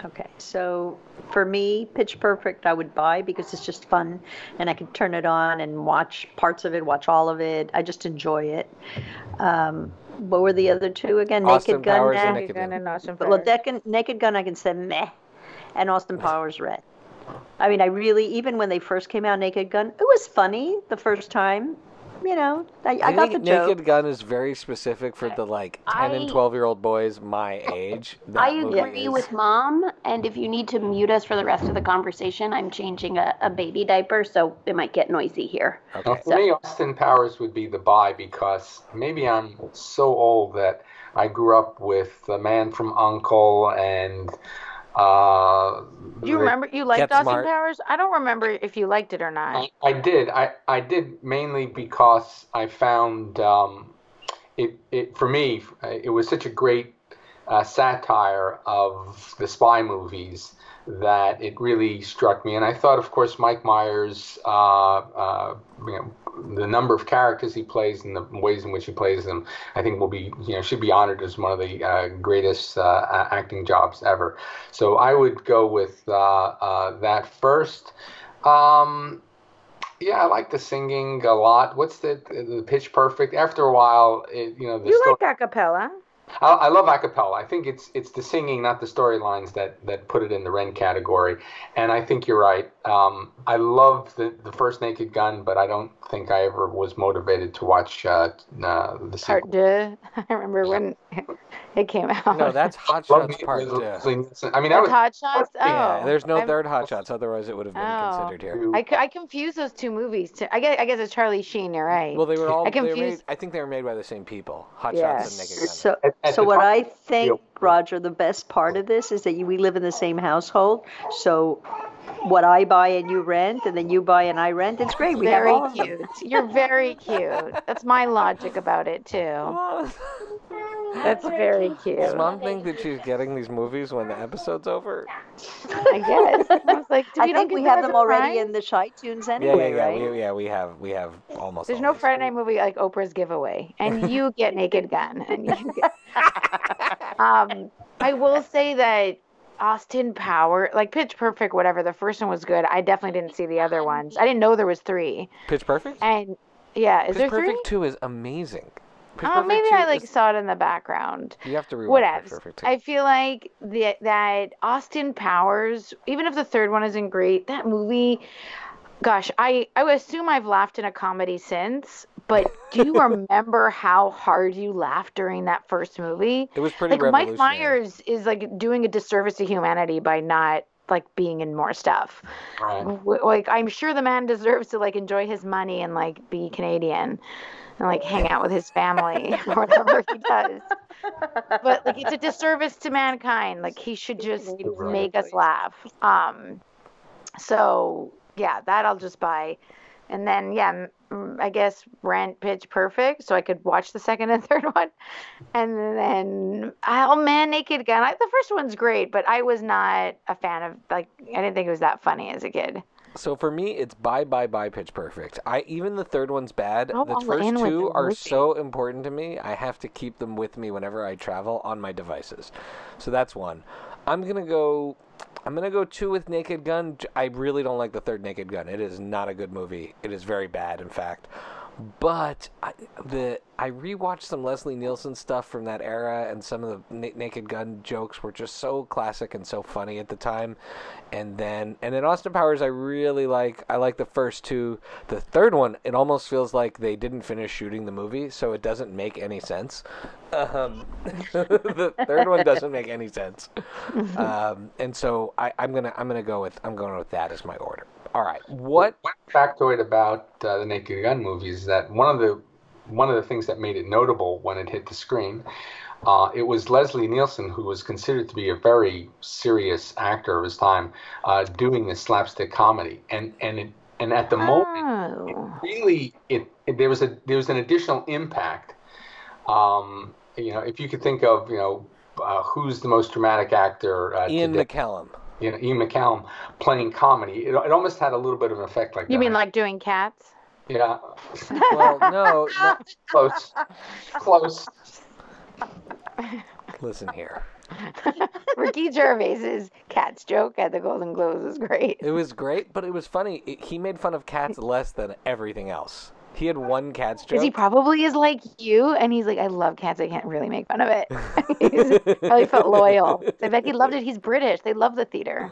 Okay, so for me, Pitch Perfect I would buy because it's just fun and I can turn it on and watch parts of it, watch all of it. I just enjoy it. Um, what were the other two again? Austin Naked Gun. Powers and. Naked Gun Gun. and Austin But, well, Powers. Naked, Naked Gun I can say meh, and Austin Powers red. I mean, I really even when they first came out, Naked Gun, it was funny the first time. You know, I, I, got the think joke. Naked Gun is very specific for the like 10 and 12 year old boys my age. That I agree is- with mom, and if you need to mute us for the rest of the conversation, I'm changing a, a baby diaper, so it might get noisy here. Now, Okay. for me, Austin Powers would be the buy because maybe I'm so old that I grew up with The Man from Uncle and. Uh, Do you the- remember you liked Get Austin Smart. Powers? I don't remember if you liked it or not. I, I did. I, I did mainly because I found um, it, it for me it was such a great uh, satire of the spy movies that it really struck me. And I thought, of course, Mike Myers, uh, uh, you know, the number of characters he plays and the ways in which he plays them, I think will be, you know, should be honored as one of the uh, greatest uh, acting jobs ever. So I would go with uh, uh, that first. Um, yeah, I like the singing a lot. What's the the Pitch Perfect? After a while, it, you know, the you story. like acapella? I, I love acapella. I think it's it's the singing, not the storylines, that that put it in the Ren category. And I think you're right. Um, I love the the first Naked Gun, but I don't think I ever was motivated to watch uh, uh, the sequel. Part deux. I remember when it came out. No, that's Hot Shots Part Leslie Two. I mean, that That's was Hot Shots. Oh, Yeah, there's no I'm- third Hot Shots, otherwise it would have been Oh. considered here. I, I, c- I confuse those two movies. Too. I guess I guess it's Charlie Sheen. You're right. Well, they were all. I they were made, I think they were made by the same people. Hot Yeah. Shots and Naked Gun. So, At- at so what time- I think, Roger, the best part of this is that you, we live in the same household. So, what I buy and you rent, and then you buy and I rent, it's great. We have very all of them. cute. You're very cute. That's my logic about it too. That's very cute. Does mom think that she's getting these movies when the episode's over? I guess. I was like, do we don't think we have them already in the Shy Tunes anyway, yeah, yeah. right? We, yeah, we have we have almost. There's all no. Friday night movie like Oprah's giveaway, and you get Naked Gun, and you get. um, I will say that Austin Power, like Pitch Perfect, whatever. The first one was good. I definitely didn't see the other ones. I didn't know there was three. Pitch Perfect. And yeah, is Pitch there Perfect three? Two is amazing. Pitch Oh, Perfect maybe I like is- saw it in the background. You have to rewatch Whatever. Pitch Perfect Two. I feel like the, that Austin Powers, even if the third one isn't great, that movie, gosh, I, I assume I've laughed in a comedy since, but do you remember how hard you laughed during that first movie? It was pretty Like Mike. Myers is like doing a disservice to humanity by not like being in more stuff. Right. Like I'm sure the man deserves to like enjoy his money and like be Canadian and like hang out with his family or whatever he does. But like it's a disservice to mankind. Like he should just Right. make us laugh. Um so yeah, that I'll just buy. And then yeah, I guess rent Pitch Perfect so I could watch the second and third one. And then oh man, Naked Gun. I, the first one's great, but I was not a fan of like I didn't think it was that funny as a kid. So for me, it's bye bye bye Pitch Perfect. I even the third one's bad. Go the all first two are so important to me. I have to keep them with me whenever I travel on my devices. So that's one. I'm gonna go. I'm gonna go two with Naked Gun. I really don't like the third Naked Gun. It is not a good movie. It is very bad, in fact. But I, the I rewatched some Leslie Nielsen stuff from that era, and some of the Na- Naked Gun jokes were just so classic and so funny at the time. And then and then Austin Powers, I really like. I like the first two. The third one, it almost feels like they didn't finish shooting the movie, so it doesn't make any sense. Um, the third one doesn't make any sense. Um, and so I, I'm gonna I'm gonna go with I'm going with that as my order. All right, what One factoid about uh, the Naked Gun movies is that one of the one of the things that made it notable when it hit the screen, uh, it was Leslie Nielsen, who was considered to be a very serious actor of his time, uh, doing this slapstick comedy, and and it, and at the moment, Oh. really it, it there was a there was an additional impact. Um, you know, if you could think of you know uh, who's the most dramatic actor, uh, Ian today, McKellen? You know, Ian McKellen playing comedy, it, it almost had a little bit of an effect like You that. mean like doing cats? Yeah, Well, no, no. close, close. Listen here. Ricky Gervais's cats joke at the Golden Globes was great. It was great, but it was funny. It, he made fun of cats less than everything else. He had one cat's joke. Because he probably is like you, and he's like, I love cats. I can't really make fun of it. He's probably felt loyal. I bet he loved it. He's British. They love the theater.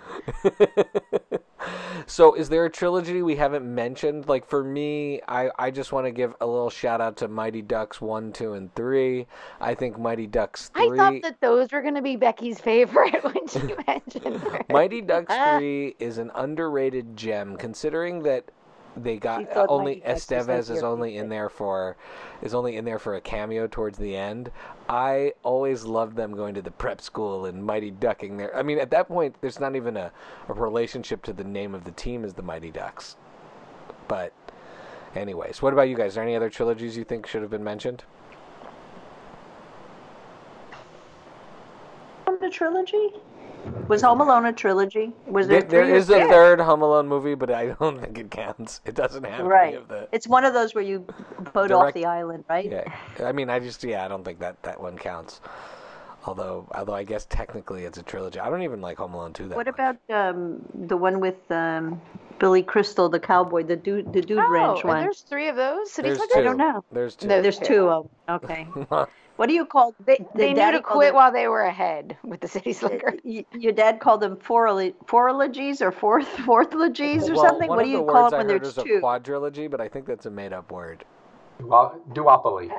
so, is there a trilogy we haven't mentioned? Like for me, I, I just want to give a little shout out to Mighty Ducks one, two, and three. I think Mighty Ducks I thought that those were going to be Becky's favorite when she mentioned her. Mighty Ducks ah. three is an underrated gem, considering that they got She only Mighty like, Estevez is only in there for is only in there for a cameo towards the end. I always loved them going to the prep school and Mighty Ducking there. I mean, at that point, there's not even a, a relationship to the name of the team as the Mighty Ducks. But, anyways, what about you guys? Are there any other trilogies you think should have been mentioned? The trilogy? Was Home Alone a trilogy? Was there, There, there three or a six? third Home Alone movie, but I don't think it counts. It doesn't have any of the. It's one of those where you boat Direct- off the island, right? Yeah, I mean, I just yeah, I don't think that that one counts. Although, although I guess technically it's a trilogy. I don't even like Home Alone two that What much. about um, the one with um, Billy Crystal, the cowboy, the dude, the dude Oh, ranch and one? there's three of those. City There's Slickers? two. I don't know. There's two. No, There's two of them. Okay. What do you call They, the they knew to quit them- while they were ahead with the City uh, slicker y- your dad called them fourlo- fourlogies or fourth fourthlogies or well, something? What do of you the call words it I when heard there's is two? a quadrilogy, but I think that's a made-up word. Well, duopoly.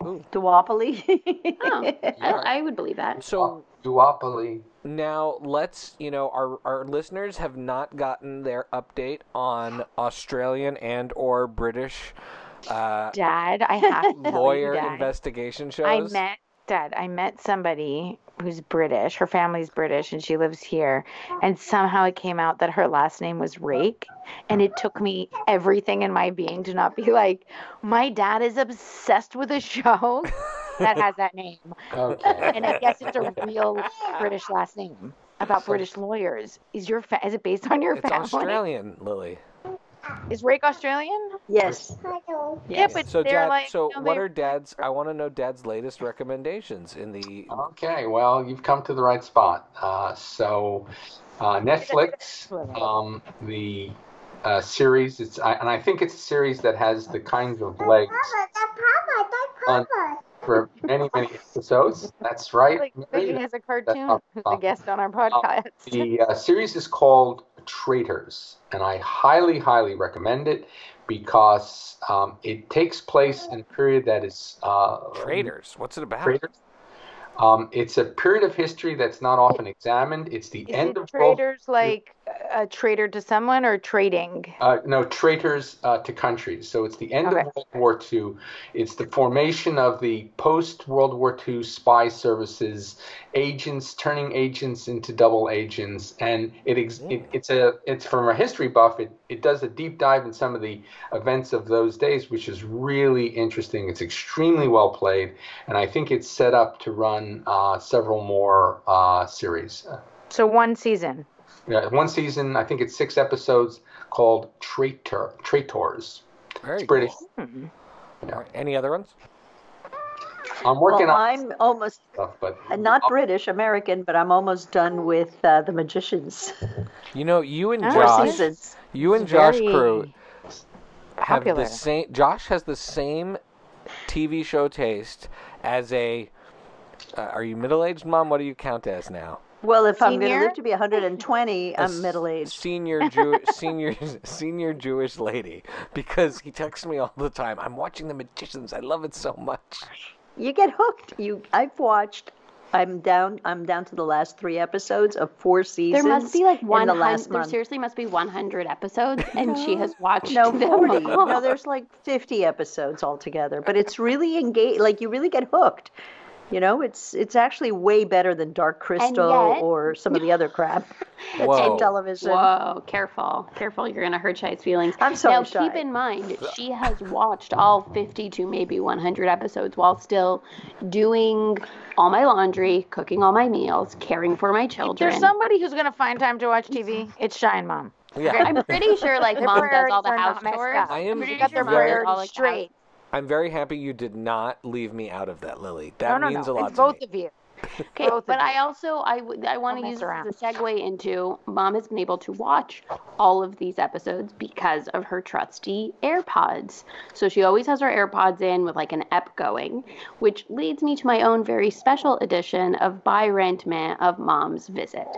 Duopoly. Oh, I, I would believe that. So Duopoly. now let's, you know, our our listeners have not gotten their update on Australian and or British uh, Dad, I have to tell you, lawyer Dad. investigation shows. I met Dad. I met somebody who's British. Her family's British, and she lives here. And somehow it came out that her last name was Rake, and it took me everything in my being to not be like, my dad is obsessed with a show that has that name, Okay. and I guess it's a real British last name about British lawyers. Is your fa- is it based on your it's family? Australian, Lily. Is Rake Australian? yes. Yeah, but So, they're Dad, like, so you know, what they're- Dad's? I want to know Dad's latest recommendations in the. Okay, well, you've come to the right spot. Uh, so, uh, Netflix, um, the uh, series, it's, I, and I think it's a series that has the kinds of legs on, for many, many episodes. That's right. like Mary. thinking as a cartoon not- who's a guest on our podcast. The uh, series is called Traitors, and I highly, highly recommend it because um, it takes place in a period that is uh, Traders. What's it about? Traitors. Um, it's a period of history that's not often examined. It's the Is end it of World. traders like a traitor to someone or trading? Uh, no, traitors uh, to countries. So it's the end Okay. of World War II. It's the formation of the post World War II spy services, agents turning agents into double agents, and it, ex- it it's a it's from a history buff. It it does a deep dive in some of the events of those days, which is really interesting. It's extremely well played, and I think it's set up to run uh, several more uh, series. So one season. Yeah, one season, I think it's six episodes called Traitor Traitors. Very It's British. cool. Hmm. All right, Any other ones? I'm working Well, on I'm almost stuff, but uh, not British, American, but I'm almost done with uh, The Magicians. You know, you and Four Josh, seasons. you and It's Josh Crew have Popular. the same. Josh has the same TV show taste as a. Uh, are you middle-aged, Mom? What do you count as now? Well, if I'm going to live to be 120, A I'm middle aged. Senior Jew, senior, senior Jewish lady, because he texts me all the time. I'm watching The Magicians. I love it so much. You get hooked. You, I've watched. I'm down. I'm down to the last three episodes of four seasons. There must be like in one the hundred. last There month. seriously must be one hundred episodes, and she has watched No, 40. all. no, there's like 50 episodes altogether. But it's really engaged. Like you really get hooked. You know, it's it's actually way better than Dark Crystal yet- or some of the other crap that's Whoa. on television. Whoa, careful, careful! You're gonna hurt Shy's feelings. I'm sorry, Now Shy. keep in mind, she has watched all 50 to maybe 100 episodes while still doing all my laundry, cooking all my meals, caring for my If children. there's somebody who's gonna find time to watch TV, it's Shine Mom. Yeah, I'm pretty sure like Their mom does all the are house not messed chores. up. I am Pretty They got sure mom does all the house- straight. I'm very happy you did not leave me out of that, Lily. That no, no, means no. a lot It's to both me. of you. Okay, Both of but you. I also I I want to use around. this as a segue into mom has been able to watch all of these episodes because of her trusty AirPods. So she always has her AirPods in with like an ep going, which leads me to my own very special edition of Buy Rent Man of Mom's Visit.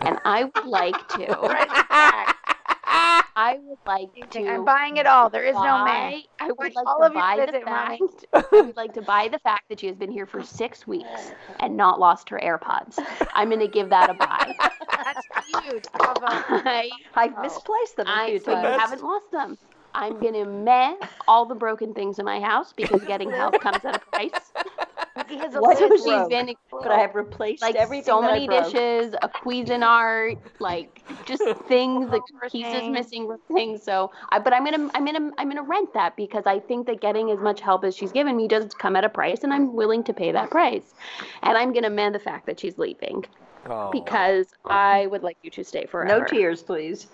And I would like to I would like to I'm buying it all. There is no May. I would like all to of your buy the fact. Mommy. I would like to buy the fact that she has been here for six weeks and not lost her AirPods. I'm going to give that a buy. That's huge. Bravo. I, I've misplaced them a I, few so you haven't lost them. I'm going to meh all the broken things in my house because getting help comes at a price. He has a What list. was been But I have replaced like everything so that I many broke. dishes, a Cuisinart, like just things, like Poor pieces missing things. So, I, but I'm gonna, I'm gonna, I'm gonna rent that because I think that getting as much help as she's given me does come at a price, and I'm willing to pay that price. And I'm gonna mend the fact that she's leaving Oh, because oh. I would like you to stay forever. No tears, please.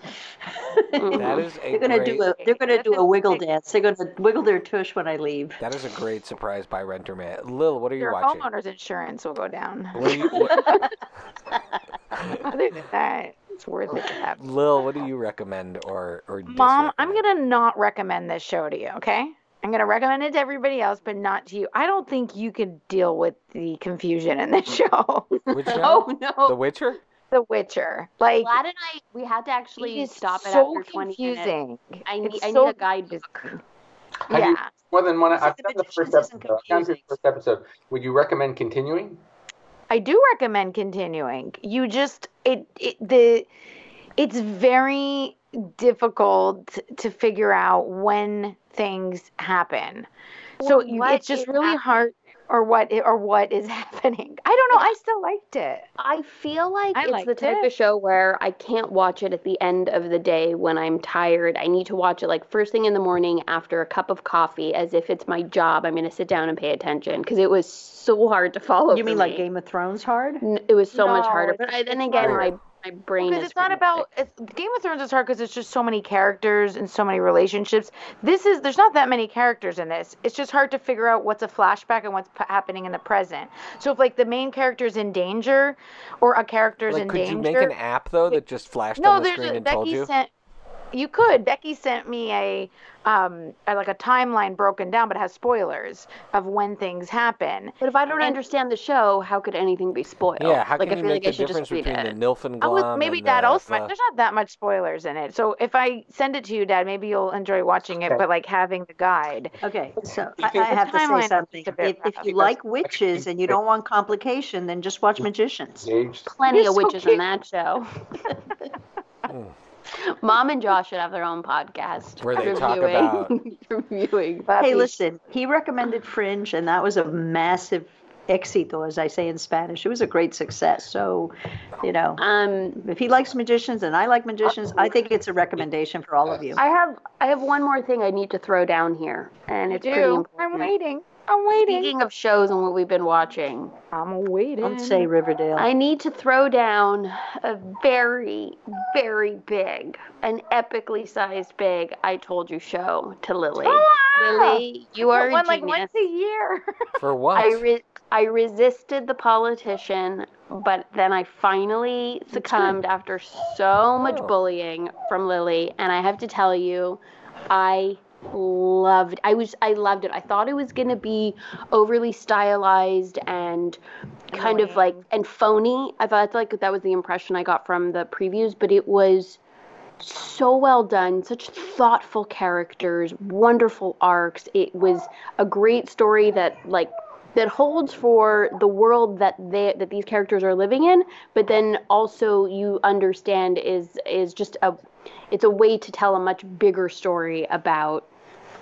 that is a They're gonna great. do a they're gonna do a wiggle dance. They're gonna wiggle their tush when I leave. That is a great surprise by Renter Man. Lil, what are you Your watching? homeowner's insurance will go down. What are you, what, Other than that, it's worth it to have. Lil, what do you recommend or or Mom, I'm gonna not recommend this show to you, okay? I'm gonna recommend it to everybody else, but not to you. I don't think you could deal with the confusion in this show. Which show? Oh no! The Witcher. the Witcher, like, Vlad and I, we had to actually is stop it so after 20 minutes. confusing. I need, It's I need a guidebook. Have yeah. watched more than one. I've done the the first episode. I've gone through the first episode. Would you recommend continuing? I do recommend continuing. You just it, it the it's very difficult to figure out when things happen. so what it's just really happening. hard or what i- or what is happening. I don't know. I still liked it. I feel like I it's the type it. of show where I can't watch it at the end of the day when I'm tired. I need to watch it like first thing in the morning after a cup of coffee as if it's my job. I'm going to sit down and pay attention because it was so hard to follow. You for mean like. Game of Thrones hard? N- It was so much harder. But I, then again, hard. my my brain Because is it's not about it's, Game of Thrones is hard because it's just so many characters and so many relationships. This is there's not that many characters in this. It's just hard to figure out what's a flashback and what's p- happening in the present. So if like the main character's in danger, or a character's Like, in could danger, could you make an app though that just flashed no, on the there's screen a, and told you? sent. You could. Becky sent me a um a, like a timeline broken down, but it has spoilers of when things happen. But if I don't And- understand the show, how could anything be spoiled? Yeah, how like can I you feel make like I the should difference just read between the it. Nilfenglom Oh, well, maybe and Dad the, also. the- There's not that much spoilers in it, so if I send it to you, Dad, maybe you'll enjoy watching it. Okay. But like having the guide. Okay, so I, I have to say something. just a bit If, if you like witches and you don't want complication, then just watch Magicians. Plenty You're of so witches cute. in that show. Mom and Josh should have their own podcast Where they talk about- reviewing. Hey, listen, he recommended Fringe, and that was a massive éxito, as I say in Spanish. It was a great success. So, you know, Um, if he likes magicians and I like magicians, I think it's a recommendation for all of you. I have I have one more thing I need to throw down here, and it's pretty do. important. I'm waiting. I'm waiting. Speaking of shows and what we've been watching, I'm waiting. Don't say Riverdale. I need to throw down a very, very big, an epically sized big I told you show to Lily. Ah! Lily, you are a one like genius. once a year. for what? I re- I resisted the politician, but then I finally succumbed after so much Oh. bullying from Lily, and I have to tell you, I loved I was I loved it. I thought it was going to be overly stylized and kind of like and phony. I thought like that was the impression I got from the previews, but it was so well done, such thoughtful characters, wonderful arcs. It was a great story that like that holds for the world that they that these characters are living in, but then also you understand is is just a it's a way to tell a much bigger story about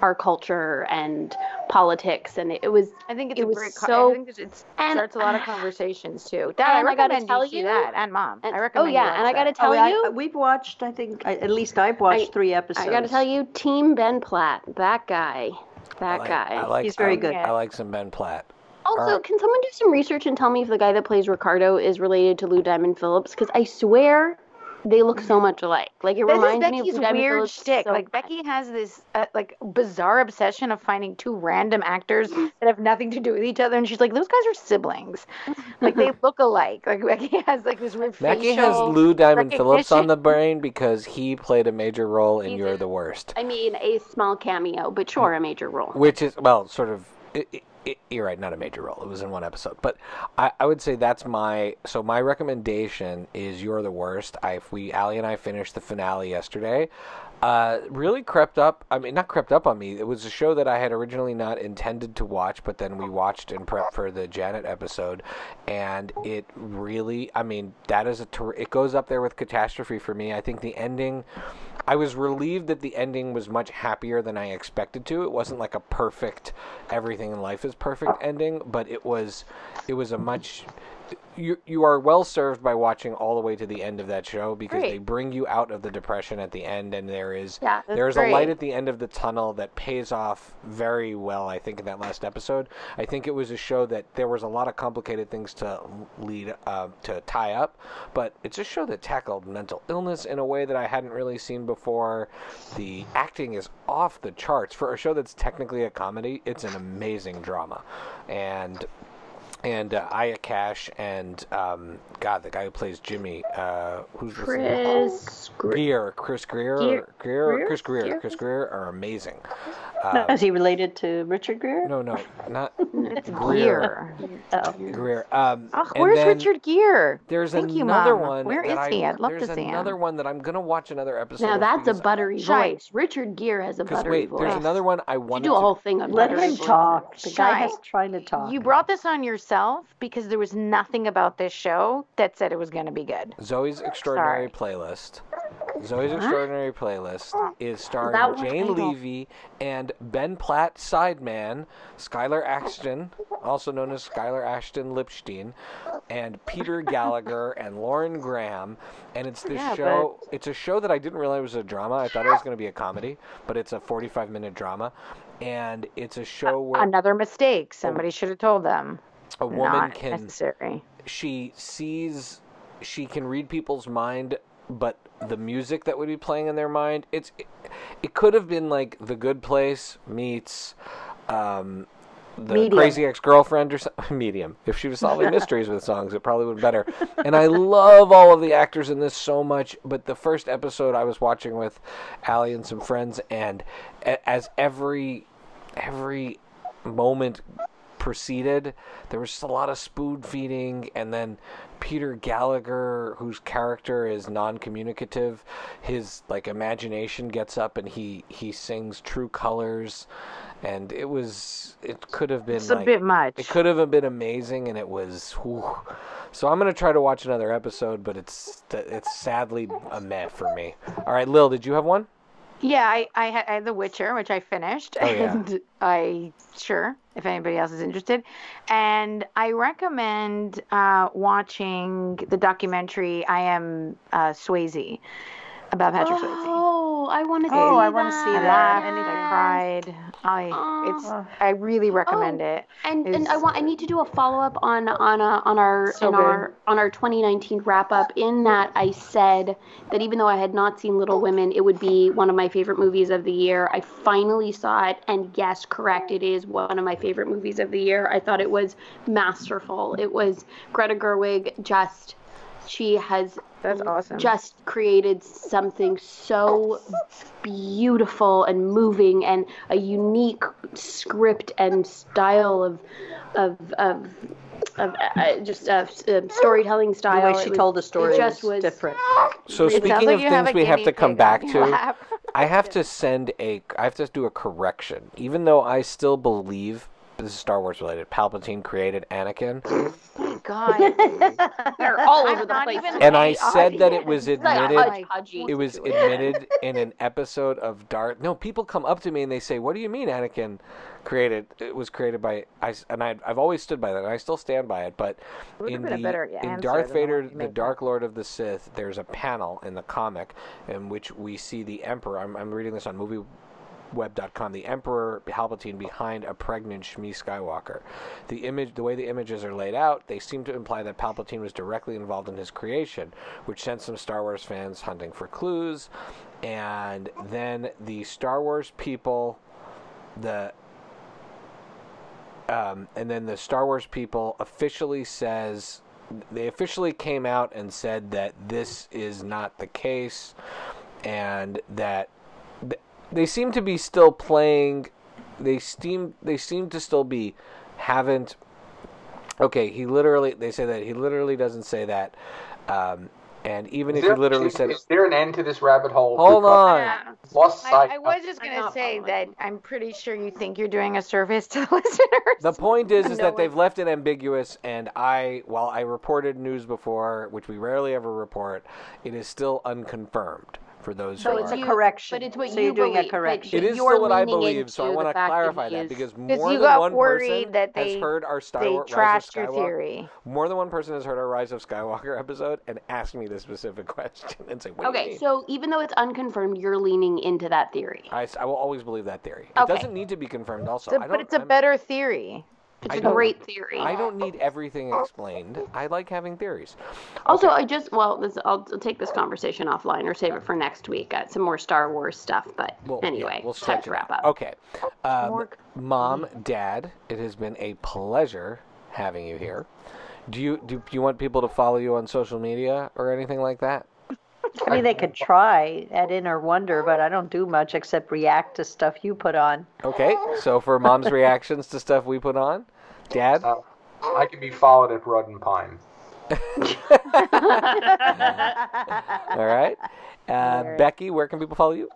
our culture and politics and it, it was I think it's It a was great. co- so- I think it's, it and- starts a lot of conversations too. Dad, And I I gotta tell you you- that, and Mom. and- I oh recommend. you yeah, watch and I got to that. tell Oh, you I- we've watched, I think, I- at least I've watched I- three episodes. I got to tell you Team Ben Platt, that guy. That I like, guy. I like, He's very I, good. I like some Ben Platt. Also, Alright. can someone do some research and tell me if the guy that plays Ricardo is related to Lou Diamond Phillips? Because I swear they look so much alike. Like it This is reminds me of Becky's weird Phillips shtick. so like much. Becky has this uh, like bizarre obsession of finding two random actors that have nothing to do with each other, and she's like, those guys are siblings. like they look alike. Like Becky has like this weird Becky has Lou Diamond Phillips on the brain because he played a major role in He's You're in- the Worst. I mean, a small cameo, but sure, a major role. which is well sort of i i i you're right not a major role. It was in one episode. But I, I would say that's my so my recommendation is you're the worst. I if we ali and i finished the finale yesterday uh, really crept up i mean not crept up on me. It was a show that i had originally not intended to watch but then we watched in prep for the janet episode. And it really i mean that is a ter- it goes up there with catastrophe for me. I think the ending I was relieved that the ending was much happier than I expected to. It wasn't like a perfect everything in life is perfect ending, but it was it was a much you you are well served by watching all the way to the end of that show because Great. they bring you out of the depression at the end and there is Yeah, that's there's a light at the end of the tunnel that pays off very well I think in that last episode. I think it was a show that there was a lot of complicated things to lead uh, to tie up, but it's a show that tackled mental illness in a way that I hadn't really seen before. The acting is off the charts for a show that's technically a comedy. It's an amazing drama. And and uh, Aya Cash and um, God, the guy who plays Jimmy, uh, who's Chris. Gre- Greer, Chris Greer, Greer- Greer? Chris Greer, Greer? Chris Greer are amazing. No, Uh, is he related to Richard Gere? no, no, not It's Greer. Gear. Oh. Greer. Um, Oh, where's Richard Gere? There's Thank you, another Mom. one. Where that is I, he? I'd love to see him. There's another one that I'm gonna watch another episode. now of that's a because- buttery Shy. voice. Richard Gere has a Because buttery wait, voice. there's another one I want to do a whole thing on Let him talk. The guy Shy. has trying to talk. You brought this on yourself because there was nothing about this show that said it was going to be good. Zoey's Extraordinary Playlist. Zoey's Extraordinary Playlist is starring That one I Jane Levy and Ben Platt sideman, Skylar Astin, also known as Skylar Astin Lipstein, and Peter Gallagher and Lauren Graham. And it's this Yeah, show. It's a show that I didn't realize was a drama. I thought it was going to be a comedy, but it's a 45 minute drama. And it's a show where Another mistake. Somebody should have told them. a woman Not can necessary. she sees she can read people's mind but the music that would be playing in their mind it's it, it could have been like the good place meets um the Medium. crazy ex-girlfriend or something medium if she was solving mysteries with songs it probably would be better and i love all of the actors in this so much but the first episode i was watching with Allie and some friends and a- as every every moment proceeded, there was just a lot of spoon feeding, and then Peter Gallagher, whose character is non-communicative, his like imagination gets up and he he sings True Colors, and it was it could have been It's a bit much. it could have been amazing, and it was. whew. So I'm gonna try to watch another episode, but it's it's sadly a meh for me. All right, Lil, did you have one? Yeah, I, I, had, I had The Witcher, which I finished, Oh, yeah. and I sure if anybody else is interested, and I recommend uh, watching the documentary "I Am uh, Swayze" about Patrick Swayze. Oh, I want to see Oh, that. I wanna see I that. Anything. I cried. I Oh. it's I really recommend it. And and I want I need to do a follow up on on uh, on our So good. our on our 2019 wrap up. In that I said that even though I had not seen Little Women, it would be one of my favorite movies of the year. I finally saw it, and yes, correct, it is one of my favorite movies of the year. I thought it was masterful. It was Greta Gerwig just. She has That's awesome. just created something so beautiful and moving and a unique script and style of of of, of uh, just uh, uh, storytelling the way she was- told the story it just was was different. So It speaking of you have things a we have to come back to, lap. I have to send a. I have to do a correction, even though I still believe this is Star Wars related. Palpatine created Anakin, God, They're all I'm over the place. and I said that it was It's like admitted. It was admitted in an episode of Darth. No, people come up to me and they say, "What do you mean Anakin created? It was created by." I and I, I've always stood by that, and I still stand by it. But Would've in the in Darth than the one Vader, the Dark Lord of the Sith, there's a panel in the comic in which we see the Emperor. I'm, I'm reading this on movieweb.com. The Emperor Palpatine behind a pregnant Shmi Skywalker. The image, the way the images are laid out, they seem to imply that Palpatine was directly involved in his creation, which sent some Star Wars fans hunting for clues. And then the Star Wars people, the um, and then the Star Wars people officially says they officially came out and said that this is not the case, and that th- they seem to be still playing. They seem they seem to still be haven't. Okay, he literally. They say that he literally doesn't say that, um, and even Is if he there, literally is, said, is there an end to this rabbit hole? "Hold on," Yeah. Lost sight. I, I was just gonna say following. that I'm pretty sure you think you're doing a service to the listeners. The point is, is No that one- they've left it ambiguous, and I, while I reported news before, which we rarely ever report, it is still unconfirmed for those So who it's are. a you- correction. But it's what so you you're doing believe, a correction. It is you're still what I believe, so I want to clarify that clarify he that is- because 'Cause more you than got one worried person that has they- heard our Star Wars Rise of Skywalker. theory. More than one person has heard our Rise of Skywalker episode and asked me the specific question and say, "What Okay, so even though it's unconfirmed, you're leaning into that theory. I will always believe that theory. It Okay. doesn't need to be confirmed. Also, It's a- I don't, but it's a I'm- better theory. It's I a don't- great theory. I don't need everything explained. I like having theories. Also, I just well, this, I'll, I'll take this conversation offline or save it for next week. Got some more Star Wars stuff, but Well, yeah, anyway, we'll time to wrap up. Okay. Um, Mom, Dad, it has been a pleasure having you here. Do you do you want people to follow you on social media or anything like that? I mean, they could try at Inner Wonder, but I don't do much except react to stuff you put on. Okay, so for mom's reactions to stuff we put on, Dad. Uh, I can be followed at Rud and Pine. All right. Uh, Becky, where can people follow you?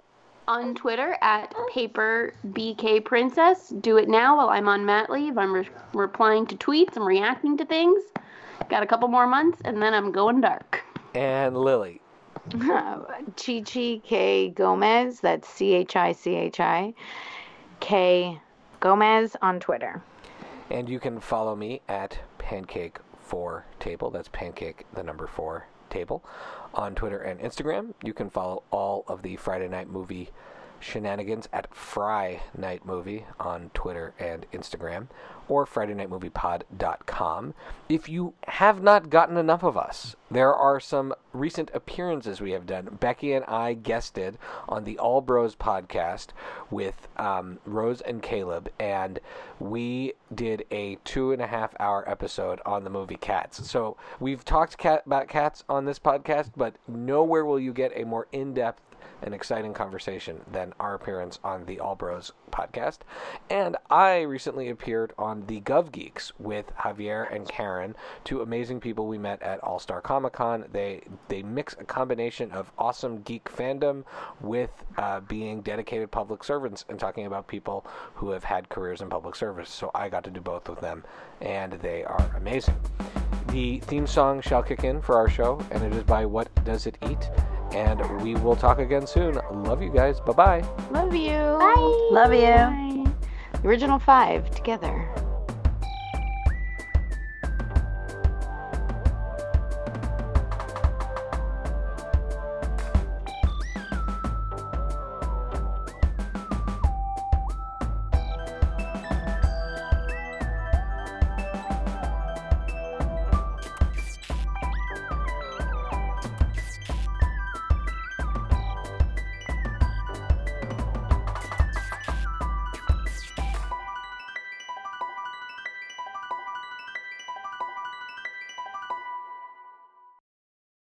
On Twitter at paper bk princess. Do it now while I'm on mat leave. I'm re- replying to tweets. I'm reacting to things. Got a couple more months, and then I'm going dark. And Lily. Chi Chi K Gomez. That's C H I C H I K Gomez on Twitter. And you can follow me at pancake four table. That's pancake the number four table on Twitter and Instagram. You can follow all of the Friday Night Movie shenanigans at Fry Night Movie on Twitter and Instagram or FridayNightMoviePod.com. If you have not gotten enough of us, there are some recent appearances we have done. Becky and I guested on the All Bros podcast with um, Rose and Caleb, and we did a two and a half hour episode on the movie Cats. So we've talked cat, about cats on this podcast, but nowhere will you get a more in depth an exciting conversation than our appearance on the All Bros podcast. And I recently appeared on the Gov Geeks with Javier and Karen, two amazing people we met at All Star Comic Con. They they mix a combination of awesome geek fandom with uh, being dedicated public servants and talking about people who have had careers in public service. So I got to do both of them, and they are amazing. The theme song shall kick in for our show, and it is by What Does It Eat? And we will talk again soon. Love you guys. Bye bye. Love you. Bye. Love you. Bye. The original five together.